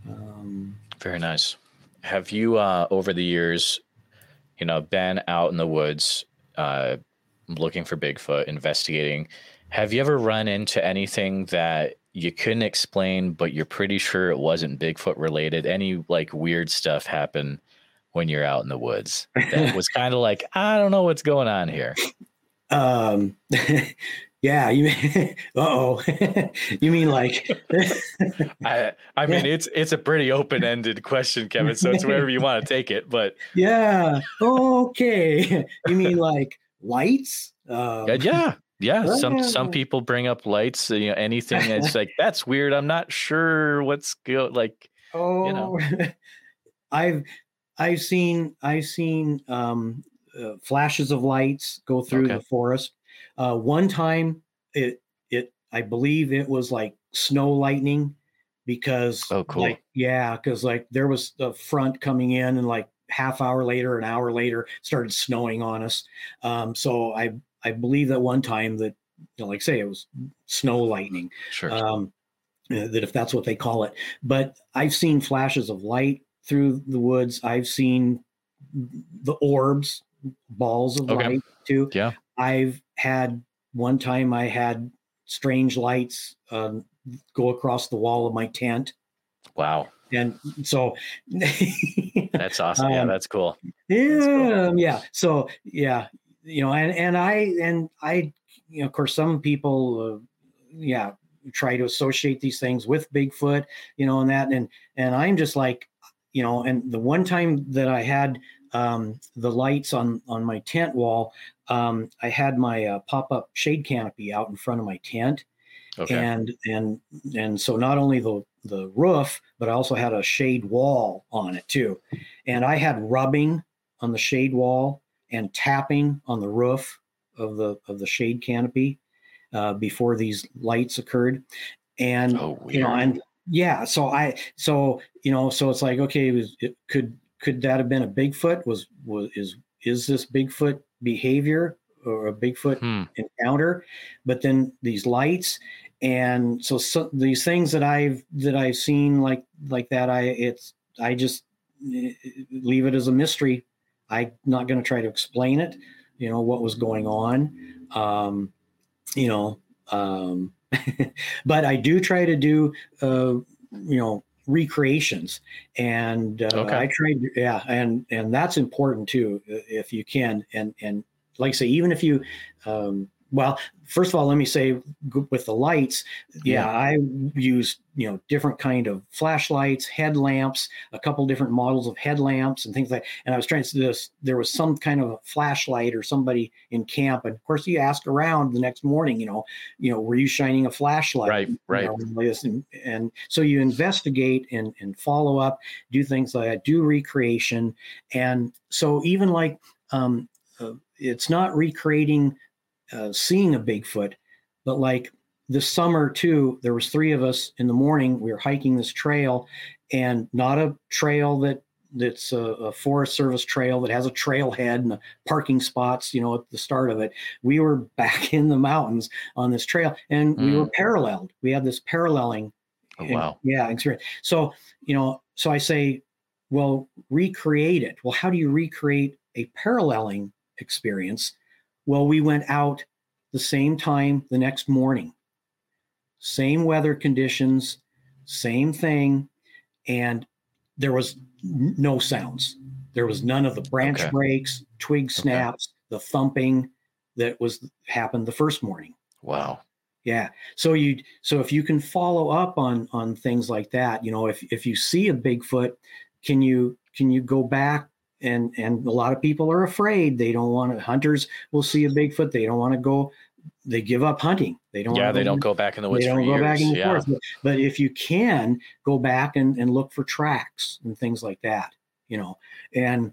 um, Very nice. Have you uh, over the years, you know, been out in the woods uh, looking for Bigfoot, investigating? Have you ever run into anything that you couldn't explain, but you're pretty sure it wasn't Bigfoot related? Any like weird stuff happen when you're out in the woods that was kind of like, I don't know what's going on here. um yeah you mean uh-oh you mean like I I mean it's it's a pretty open ended question, Kevin. So it's wherever you want to take it. But yeah okay you mean like lights um, Uh, yeah. Some some Oh. people bring up lights. You know, anything It's like that's weird. I'm not sure what's go like. Oh, you know. I've I've seen I've seen um, uh, flashes of lights go through Okay. the forest. Uh, one time, it it I believe it was like snow lightning because Oh, cool. like yeah because like there was a front coming in and like half hour later an hour later started snowing on us um so i i believe that one time that you know, like say it was snow lightning Sure. um, uh, that if that's what they call it. But I've seen flashes of light through the woods. I've seen the orbs, balls of Okay. light too. Yeah. I've had one time I had strange lights um, go across the wall of my tent. wow, And so, that's awesome. yeah, um, that's cool. yeah, yeah. So yeah, you know, and and I and I, you know, of course, some people, uh, yeah, try to associate these things with Bigfoot, you know, and that, and and I'm just like, you know, and the one time that I had um, the lights on on my tent wall, um, I had my uh, pop up shade canopy out in front of my tent, Okay. and and and so not only the the roof but i also had a shade wall on it too and i had rubbing on the shade wall and tapping on the roof of the of the shade canopy uh, before these lights occurred. And oh, you know and yeah so i so you know so it's like okay it, was, it could could that have been a bigfoot? Was was is is this bigfoot behavior or a bigfoot Hmm. encounter? But then these lights and so, so these things that i've that i've seen like like that i it's i just eh, leave it as a mystery I'm not going to try to explain it, you know, what was going on. Um, you know, um, but I do try to do, uh, you know, recreations and uh, Okay. I tried, yeah. And, and that's important too, if you can. And, and like I say, even if you, um, well, first of all, let me say with the lights, yeah, I use you know different kind of flashlights, headlamps, a couple different models of headlamps and things like. And I was trying to this. There was some kind of a flashlight or somebody in camp, and of course you ask around the next morning. You know, you know, were you shining a flashlight? Right, You right. know, and, and so you investigate and and follow up, do things like that, do recreation, and so even like um, uh, it's not recreating uh, seeing a Bigfoot, but like this summer too, there was three of us in the morning. We were hiking this trail, and not a trail that that's a, a Forest Service trail that has a trailhead and a parking spots, you know, at the start of it. We were back in the mountains on this trail, and we Mm. were paralleled. We had this paralleling Oh, and- wow. yeah, experience. So, you know, so I say, well, recreate it. Well, how do you recreate a paralleling experience? Well, we went out the same time the next morning, same weather conditions, same thing, and there was n- no sounds. There was none of the branch Okay. breaks, twig snaps, the thumping that was happened the first morning. Wow. Yeah. So you so if you can follow up on on things like that, you know, if if you see a Bigfoot, can you can you go back and and a lot of people are afraid. They don't want to hunters will see a Bigfoot, they don't want to go they give up hunting. They don't Yeah, they go don't go back in the they woods for don't go years. back and yeah. forth. But, but if you can go back and, and look for tracks and things like that, you know, and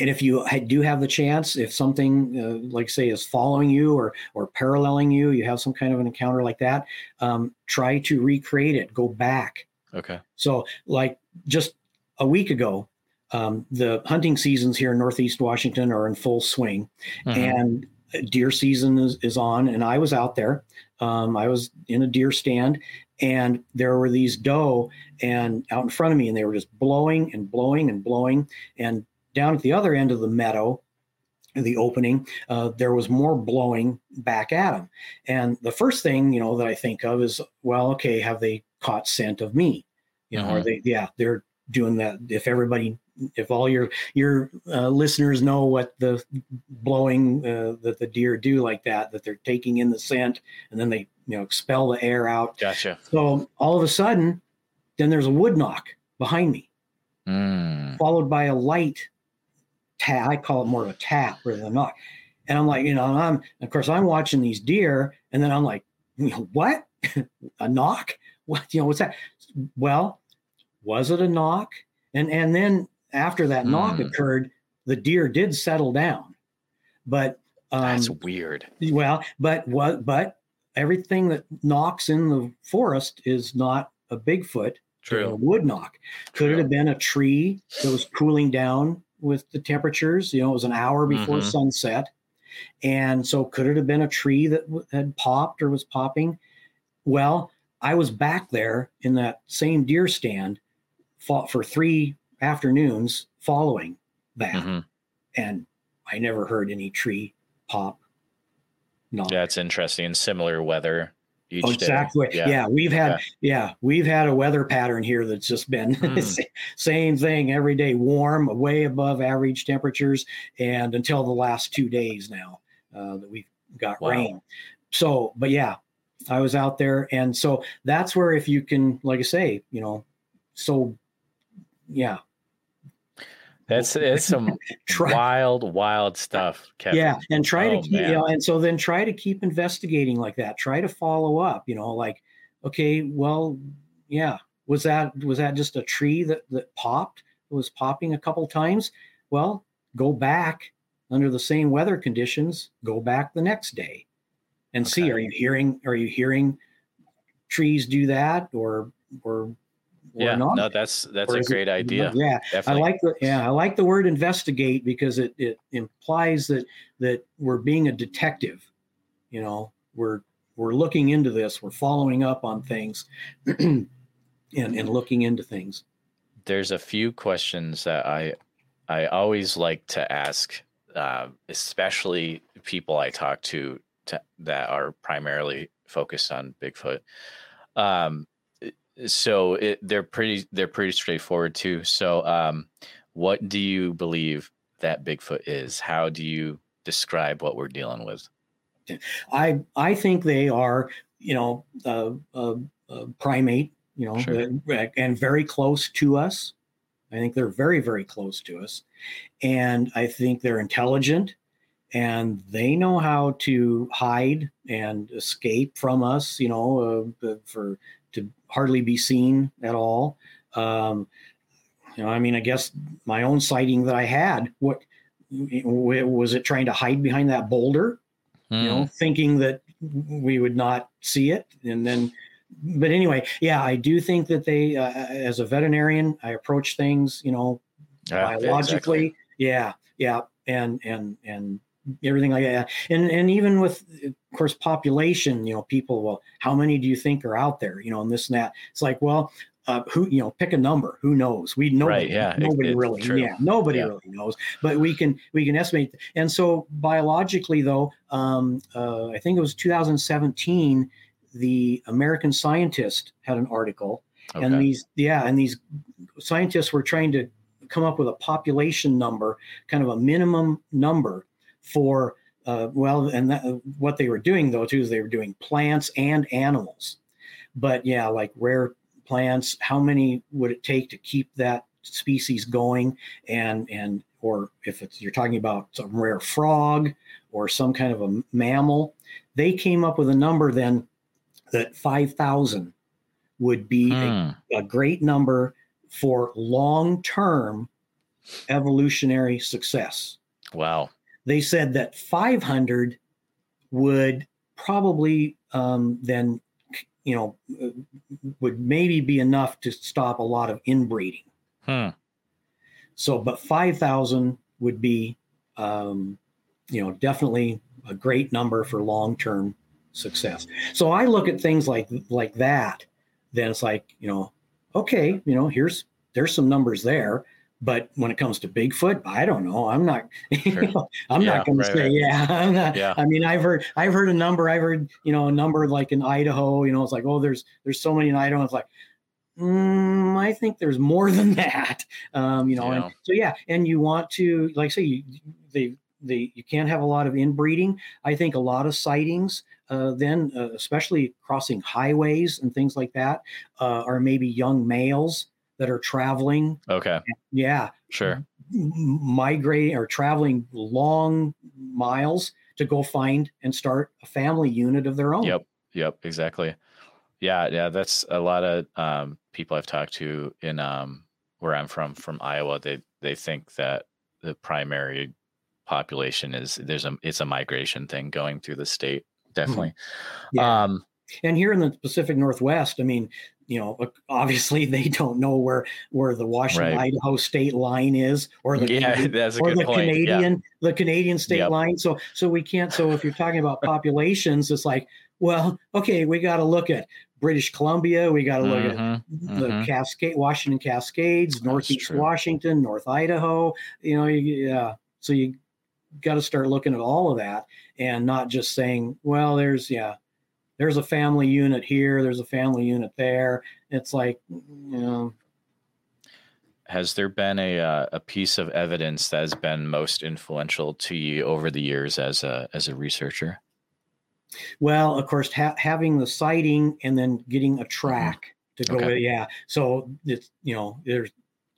and if you do have the chance, if something uh, like say is following you or or paralleling you, you have some kind of an encounter like that, um, try to recreate it. Go back. Okay. So, like just a week ago, um, the hunting seasons here in Northeast Washington are in full swing Mhm. and deer season is, is on and i was out there. Um, i was in a deer stand and there were these doe and out in front of me and they were just blowing and blowing and blowing. And down at the other end of the meadow the opening uh, there was more blowing back at them and the first thing you know that i think of is well okay have they caught scent of me? You know are Mhm. they yeah they're doing that. If everybody if all your your uh, listeners know what the blowing uh, that the deer do like that that they're taking in the scent and then they you know expel the air out. Gotcha. so all of a sudden then there's a wood knock behind me. Mm. followed by a light tap i call it more of a tap rather than a knock. And i'm like you know i'm of course i'm watching these deer and then i'm like you know, what? A knock? What you know what's that? Well was it a knock? And and then after that knock Hmm. occurred the deer did settle down. But um That's weird. well but what but everything that knocks in the forest is not a bigfoot a wood knock. Could it have been a tree that was cooling down with the temperatures? You know it was an hour before Mhm. sunset. And so could it have been a tree that had popped or was popping? Well i was back there in that same deer stand fought for three afternoons following that Mhm. and i never heard any tree pop no Yeah, it's interesting. Similar weather each Oh, day. exactly. Yeah. we've had Okay. yeah, we've had a weather pattern here that's just been Hmm. same thing every day, warm, way above average temperatures, and until the last two days now uh, that we've got Wow. rain. So, but yeah, I was out there, and so that's where if you can, like I say, you know, so yeah, That's it's some Try- wild, wild stuff, Kevin. Yeah, and try Oh, to keep, you know, and so then try to keep investigating like that. Try to follow up, you know, like, okay, well, yeah, was that was that just a tree that that popped? It was popping a couple times. Well, go back under the same weather conditions. Go back the next day, and see are you hearing are you hearing trees do that or or Yeah, not? no, that's that's Or a is it- great idea. Yeah, Definitely. I like the yeah, I like the word investigate because it it implies that that we're being a detective. You know, we're we're looking into this, we're following up on things and and looking into things. There's a few questions that I I always like to ask, uh, especially people I talk to, to that are primarily focused on Bigfoot. Um, so it, they're pretty they're pretty straightforward too. So, um, what do you believe that Bigfoot is? How do you describe what we're dealing with? I I think they are, you know, a, a, a primate, you know, Sure. and very close to us. I think they're very very close to us, and I think they're intelligent, and they know how to hide and escape from us. You know, uh, for hardly be seen at all. Um, you know, I mean, I guess my own sighting that I had, what was it trying to hide behind that boulder? you know, thinking that we would not see it. And then, but anyway, yeah, I do think that they, uh, as a veterinarian, I approach things, you know, yeah, biologically. exactly. Yeah, yeah, and and and everything like that. And and even with, of course, population, you know, people. Well, how many do you think are out there? You know, and this and that. It's like, well. Uh, who you know pick a number who knows we know Right, yeah, nobody it's really true. yeah nobody Yeah. really knows but we can we can estimate and so biologically though um, uh, i think it was 2017 the american scientist had an article Okay. and these yeah and these scientists were trying to come up with a population number kind of a minimum number for uh, well and that, what they were doing though too is they were doing plants and animals but yeah like rare plants how many would it take to keep that species going and and or if it's you're talking about some rare frog or some kind of a mammal they came up with a number then that 5000 would be a Hmm. a great number for long term evolutionary success. Wow. They said that 500 would probably um, then, you know, would maybe be enough to stop a lot of inbreeding. Hmm. So, but 5,000 would be, um, you know, definitely a great number for long term success. So I look at things like like that. Then it's like, you know, okay, you know, here's there's some numbers there. But when it comes to Bigfoot, I don't know. I'm not. you know, I'm Yeah, not going right, to say, right. yeah. I'm not, Yeah. I mean, I've heard, I've heard a number. I've heard, you know, a number like in Idaho. You know, it's like, oh, there's, there's so many in Idaho. It's like, mm, I think there's more than that. Um, you know, Yeah. and so yeah, and you want to, like, I say, you, they, they, you can't have a lot of inbreeding. I think a lot of sightings, uh, then, uh, especially crossing highways and things like that, uh, are maybe young males that are traveling. Okay. Yeah, Sure. migrating or traveling long miles to go find and start a family unit of their own. Yep. Yep. Exactly. Yeah. Yeah. That's a lot of um, people I've talked to in um, where I'm from, from Iowa. They they think that the primary population is there's a it's a migration thing going through the state. Definitely. Yeah. Um, And here in the Pacific Northwest, I mean, you know, obviously they don't know where where the Washington Right. Idaho state line is, or the yeah, Canadian- that's a or good the point. Yeah. Canadian the Canadian state Yep. line. So so we can't. So if you're talking about populations, it's like, well, okay, we got to look at British Columbia. We got to look at Mhm, the mhm. Cascade, Washington Cascades, Northeast true. Washington, North Idaho. You know, you, yeah. So you got to start looking at all of that and not just saying, well, there's yeah, there's a family unit here, there's a family unit there. It's like, you know, Has there been a uh, a piece of evidence that has been most influential to you over the years as a as a researcher? well, of course, ha- having the sighting and then getting a track to go Mm-hmm. Okay. with, yeah. So it's you know, there's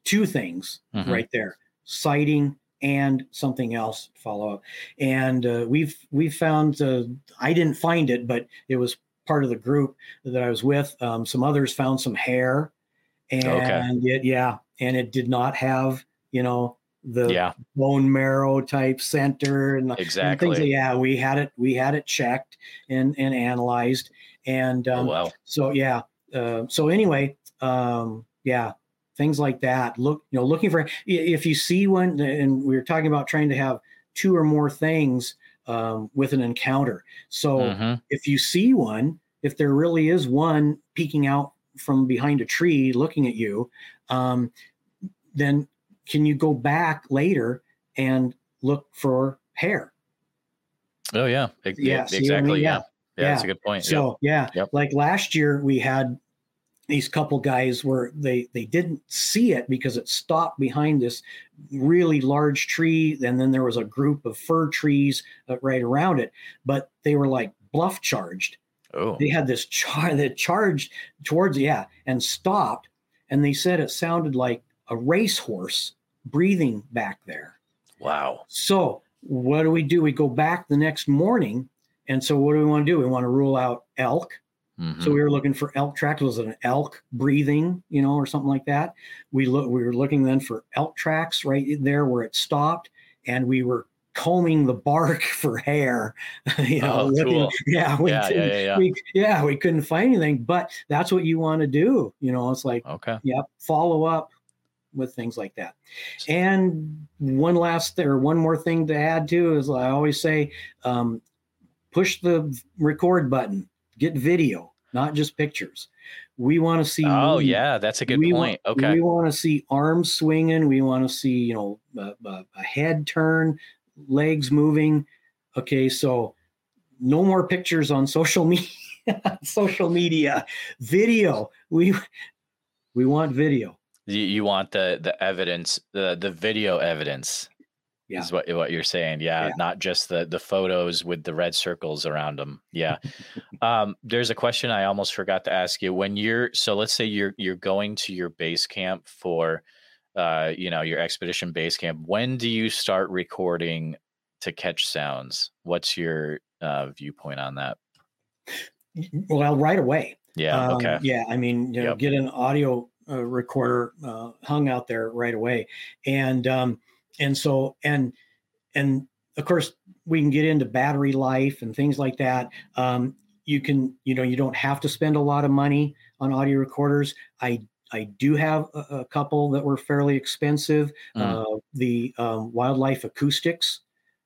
two things Mhm. right there sighting and something else follow up. And uh, we've we've found uh, i didn't find it but it was part of the group that i was with. Um, some others found some hair and it yeah and it did not have you know the Yeah, bone marrow type center and, the, and things exactly. yeah we had it we had it checked and and analyzed. And oh, um, well, so yeah uh, so anyway um yeah things like that look you know looking for if you see one and we were talking about trying to have two or more things um, with an encounter so Mhm. if you see one if there really is one peeking out from behind a tree looking at you um, then can you go back later and look for hair? Oh yeah, Yeah, what I exactly. mean? Yeah. Yeah. yeah, that's a good point. Yep. So yeah, Yep. like last year we had these couple guys were they they didn't see it because it stopped behind this really large tree, and then there was a group of fir trees uh, right around it. But they were like bluff charged. Oh, They had this char that charged towards yeah and stopped, and they said it sounded like a racehorse breathing back there. wow. So what do we do? We go back the next morning, and so what do we want to do? We want to rule out elk. Mhm. So we were looking for elk tracks. Was it an elk breathing, you know, or something like that? We look. We were looking then for elk tracks right there where it stopped, and we were combing the bark for hair. you know, Oh, looking- cool. yeah, we yeah, yeah, yeah. We, yeah, we couldn't find anything, but that's what you want to do. You know, it's like Okay. Yep. Follow up with things like that. And one last or one more thing to add to is I always say, um, push the record button, get video, not just pictures. We want to see. Oh yeah, that's a good we point. Want, okay. We want to see arms swinging. We want to see, you know, a, a, a head turn, legs moving. Okay, so no more pictures on social media. social media, video. We we want video. You, you want the the evidence, the the video evidence. Yeah. Is what what you're saying. Yeah, Yeah. not just the the photos with the red circles around them. Yeah. um there's a question I almost forgot to ask you. When you're so let's say you're you're going to your base camp for uh you know, your expedition base camp, when do you start recording to catch sounds? What's your uh viewpoint on that? Well, right away. Yeah, Um, okay. Yeah, I mean, you know, Yep. get an audio uh, recorder uh, hung out there right away, and um, and so and and of course we can get into battery life and things like that. Um, you can, you know, you don't have to spend a lot of money on audio recorders. I I do have a, a couple that were fairly expensive. Mm. Uh, the um, Wildlife Acoustics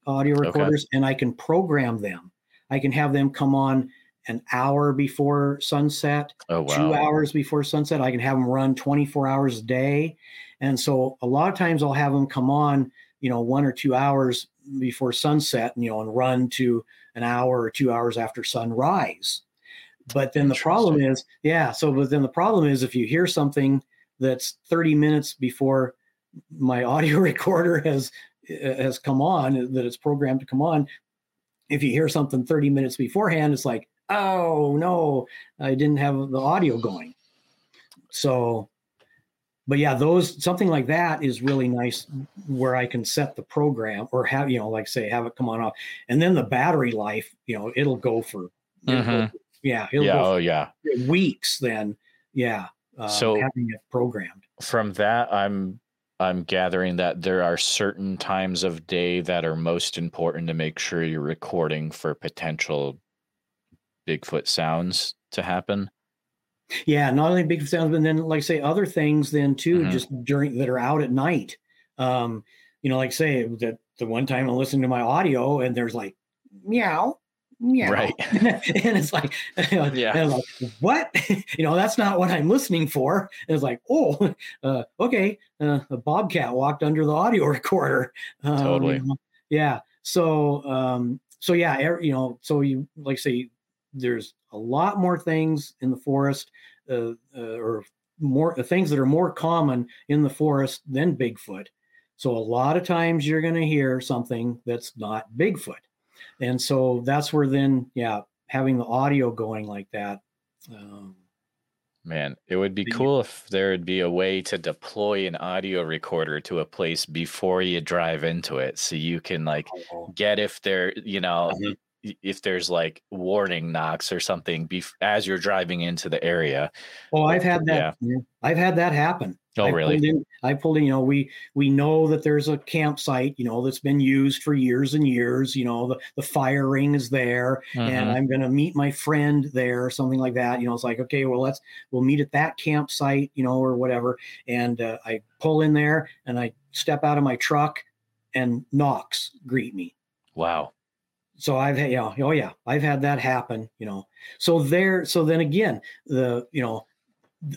audio Okay. recorders, and I can program them. I can have them come on an hour before sunset, Oh wow. two hours before sunset. I can have them run 24 hours a day. And so a lot of times I'll have them come on, you know, one or two hours before sunset, you know, and run to an hour or two hours after sunrise. But then the problem is, yeah. So, but then the problem is if you hear something that's 30 minutes before my audio recorder has eh, has come on, that it's programmed to come on, if you hear something 30 minutes beforehand, it's like, oh no, I didn't have the audio going. So, but yeah, those something like that is really nice where I can set the program or have, you know, like say, have it come on off. And then the battery life, you know, it'll go for, it'll go Mhm. for- yeah, it'll Yeah, go oh yeah. weeks then. Yeah. Uh, So- having it programmed. from that i'm i'm gathering that there are certain times of day that are most important to make sure you're recording for potential bigfoot sounds to happen Yeah, not only big sounds, but then like say other things then too, Mhm. just during that are out at night. Um, you know, like say that the one time I listened to my audio and there's like meow, meow. Right. and it's like, Yeah. and I'm like, what? you know, that's not what I'm listening for. And it's like, oh, uh, okay. Uh, a bobcat walked under the audio recorder. Um, Totally. know, Yeah. So, um, so yeah, er- you know, so you like say there's a lot more things in the forest, uh, uh, or more things that are more common in the forest than Bigfoot. So a lot of times you're going to hear something that's not Bigfoot, and so that's where then, yeah, having the audio going like that. Um, man it would be cool if there would be a way to deploy an audio recorder to a place before you drive into it so you can like get if there you know Mhm. i- if there's like warning knocks or something bef- as you're driving into the area Oh, I've had that. Yeah. I've had that happen. oh I really Pulled in, I pulled in. You know, we we know that there's a campsite. You know, that's been used for years and years. You know, the the fire ring is there, and Mhm. I'm going to meet my friend there, or something like that. You know, it's like okay, well, let's we'll meet at that campsite. You know, or whatever. And uh, I pull in there, and I step out of my truck, and knocks greet me. wow So I've had, yeah, oh yeah, I've had that happen, you know. So there, so then again, the, you know,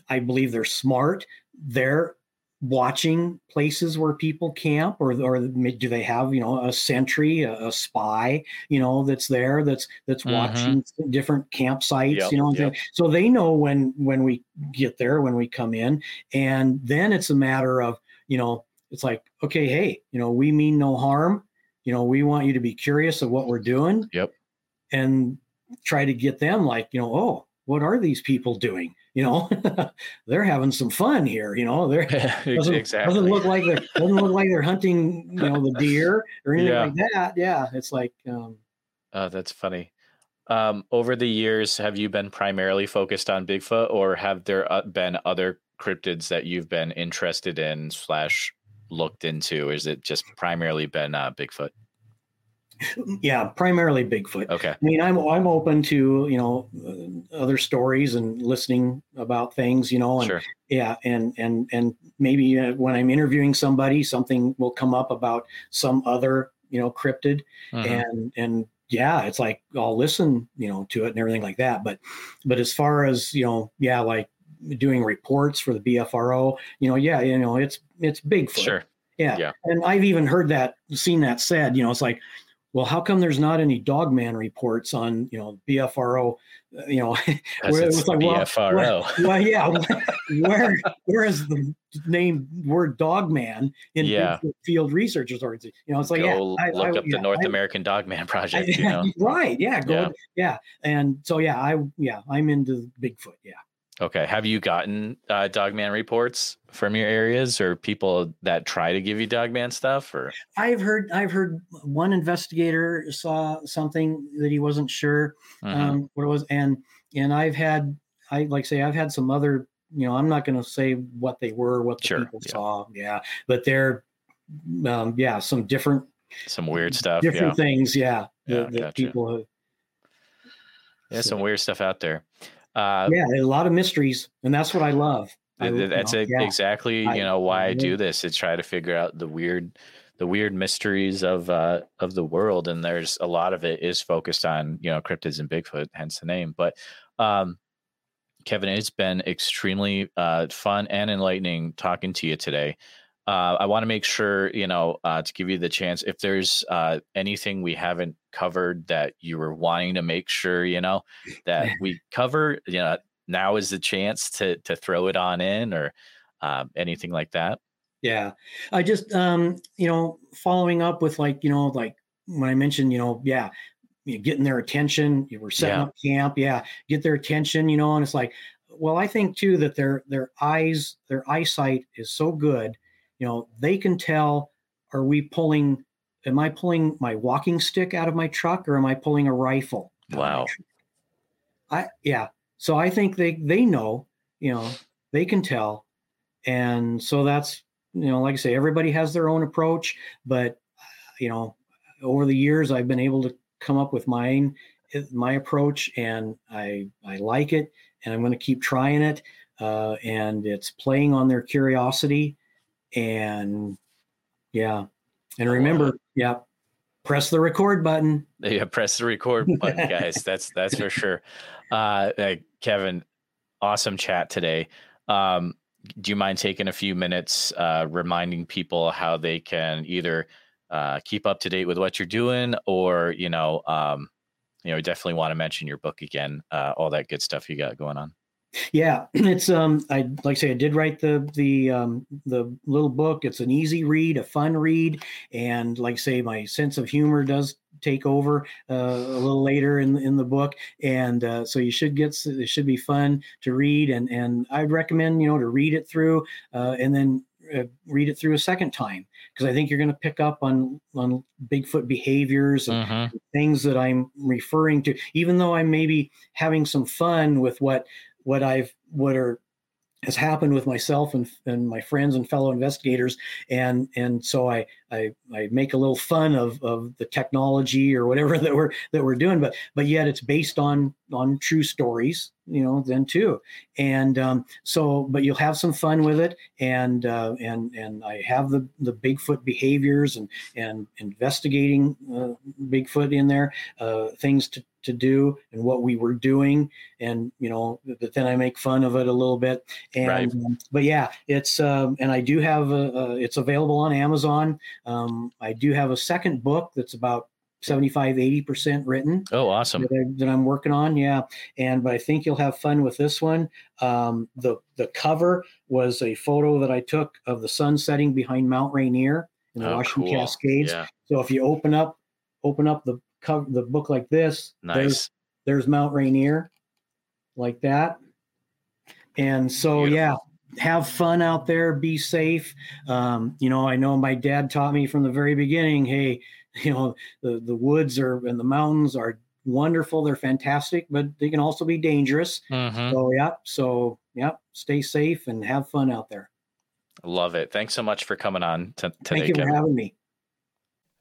I believe they're smart. They're watching places where people camp or or do they have you know a sentry a, a spy you know that's there that's that's Mhm. watching different campsites Yep, you know yep. so they know when when we get there when we come in and then it's a matter of you know it's like okay hey you know we mean no harm you know we want you to be curious of what we're doing Yep. and try to get them like you know oh what are these people doing you know they're having some fun here you know they're doesn't, exactly. doesn't look like they're doesn't look like they're hunting you know the deer or anything Yeah. like that yeah it's like um Oh, that's funny. Um, over the years, have you been primarily focused on Bigfoot, or have there uh, been other cryptids that you've been interested in slash looked into? Or is it just primarily been uh, Bigfoot? yeah primarily bigfoot Okay. I mean, I'm I'm open to you know uh, other stories and listening about things, you know, and Sure. yeah, and and and maybe uh, when I'm interviewing somebody, something will come up about some other you know cryptid, Mhm. and and yeah, it's like I'll listen, you know, to it and everything like that. But but as far as you know, yeah, like doing reports for the BFRO, you know, yeah, you know, it's it's Bigfoot, Sure. yeah. Yeah. And I've even heard that, seen that said, you know, it's like, well, how come there's not any dogman reports on, you know, BFRO, uh, you know, Where it it's like, well, BFRO. well, yeah, where where is the name word dogman in Yeah. Field researchers organization? You know, it's like, Go yeah, I- look I- up yeah, the North I- American Dogman Project. you know. right, yeah, go, Yeah. yeah. and so yeah, I yeah, I'm into Bigfoot, yeah. Okay. Have you gotten uh, Dogman reports from your areas, or people that try to give you Dogman stuff? Or I've heard I've heard one investigator saw something that he wasn't sure Mhm. um, what it was, and and I've had I like say I've had some other you know I'm not going to say what they were, what the Sure, people yeah. saw, yeah, but they're um, yeah some different some weird stuff. different Yeah. things, yeah, Yeah, that, that gotcha. people have. Yeah. so- Some weird stuff out there. Uh, yeah, a lot of mysteries, and that's what I love. I, Th- you That's know, it, yeah. exactly you know why I I do this to try to figure out the weird the weird mysteries of uh of the world and there's a lot of it is focused on you know cryptids and Bigfoot hence the name but um Kevin it's been extremely uh fun and enlightening talking to you today uh, I want to make sure, you know, uh, to give you the chance, if there's uh, anything we haven't covered that you were wanting to make sure, you know, that we cover, you know, now is the chance to to throw it on in or um, anything like that. Yeah. I just um, you know, following up with like, you know, like when I mentioned, you know, yeah, you know, getting their attention, you were setting Yeah. up camp, yeah, get their attention, you know, and it's like, well, I think too that their their eyes, their eyesight is so good, you know, they can tell are we pulling am I pulling my walking stick out of my truck or am I pulling a rifle? out of my Wow. I yeah. So I think they they know, you know, they can tell. And so that's you know, like I say, everybody has their own approach, but you know, over the years I've been able to come up with mine, eh, my approach, and I I like it, and I'm going to keep trying it. Uh, and it's playing on their curiosity, and yeah, and remember, yeah, press the record button. Yeah, press the record button, guys. That's that's for sure. Uh, uh, Kevin, awesome chat today. Um, do you mind taking a few minutes uh, reminding people how they can either uh, keep up to date with what you're doing, or you know, um, you know, definitely want to mention your book again, uh, all that good stuff you got going on. Yeah, it's um I like I say I did write the the um the little book. It's an easy read, a fun read, and like I say my sense of humor does take over uh, a little later in in the book, and uh, so you should get it should be fun to read, and and I'd recommend you know to read it through uh, and then uh, read it through a second time because I think you're going to pick up on on Bigfoot behaviors and Mhm. things that I'm referring to, even though I'm maybe having some fun with what what I've what are has happened with myself and, and my friends and fellow investigators. And and so I, I I make a little fun of of the technology or whatever that we're that we're doing. But but yet it's based on on true stories you know then too. And um, so but you'll have some fun with it. And uh, and and I have the the Bigfoot behaviors and and investigating uh, Bigfoot in there uh, things to to do and what we were doing, and you know, but then I make fun of it a little bit. And Right. um, but yeah, it's um, and I do have a, a it's available on Amazon. Um, I do have a second book that's about 75 80 percent written Oh, awesome. that, I, I'm working on. Yeah, and but I think you'll have fun with this one. Um, the the cover was a photo that I took of the sun setting behind Mount Rainier in the Oh, Washington cool. Cascades. Yeah, So if you open up open up the cover the book like this, there's nice. there's Mount Rainier, like that. And so Beautiful. yeah, have fun out there, be safe. Um, you know, I know my dad taught me from the very beginning, hey, you know, the, the woods are and the mountains are wonderful, they're fantastic, but they can also be dangerous. Mhm. So yeah, so yeah, stay safe and have fun out there. Love it. Thanks so much for coming on t- today, Thank you Kevin. for having me.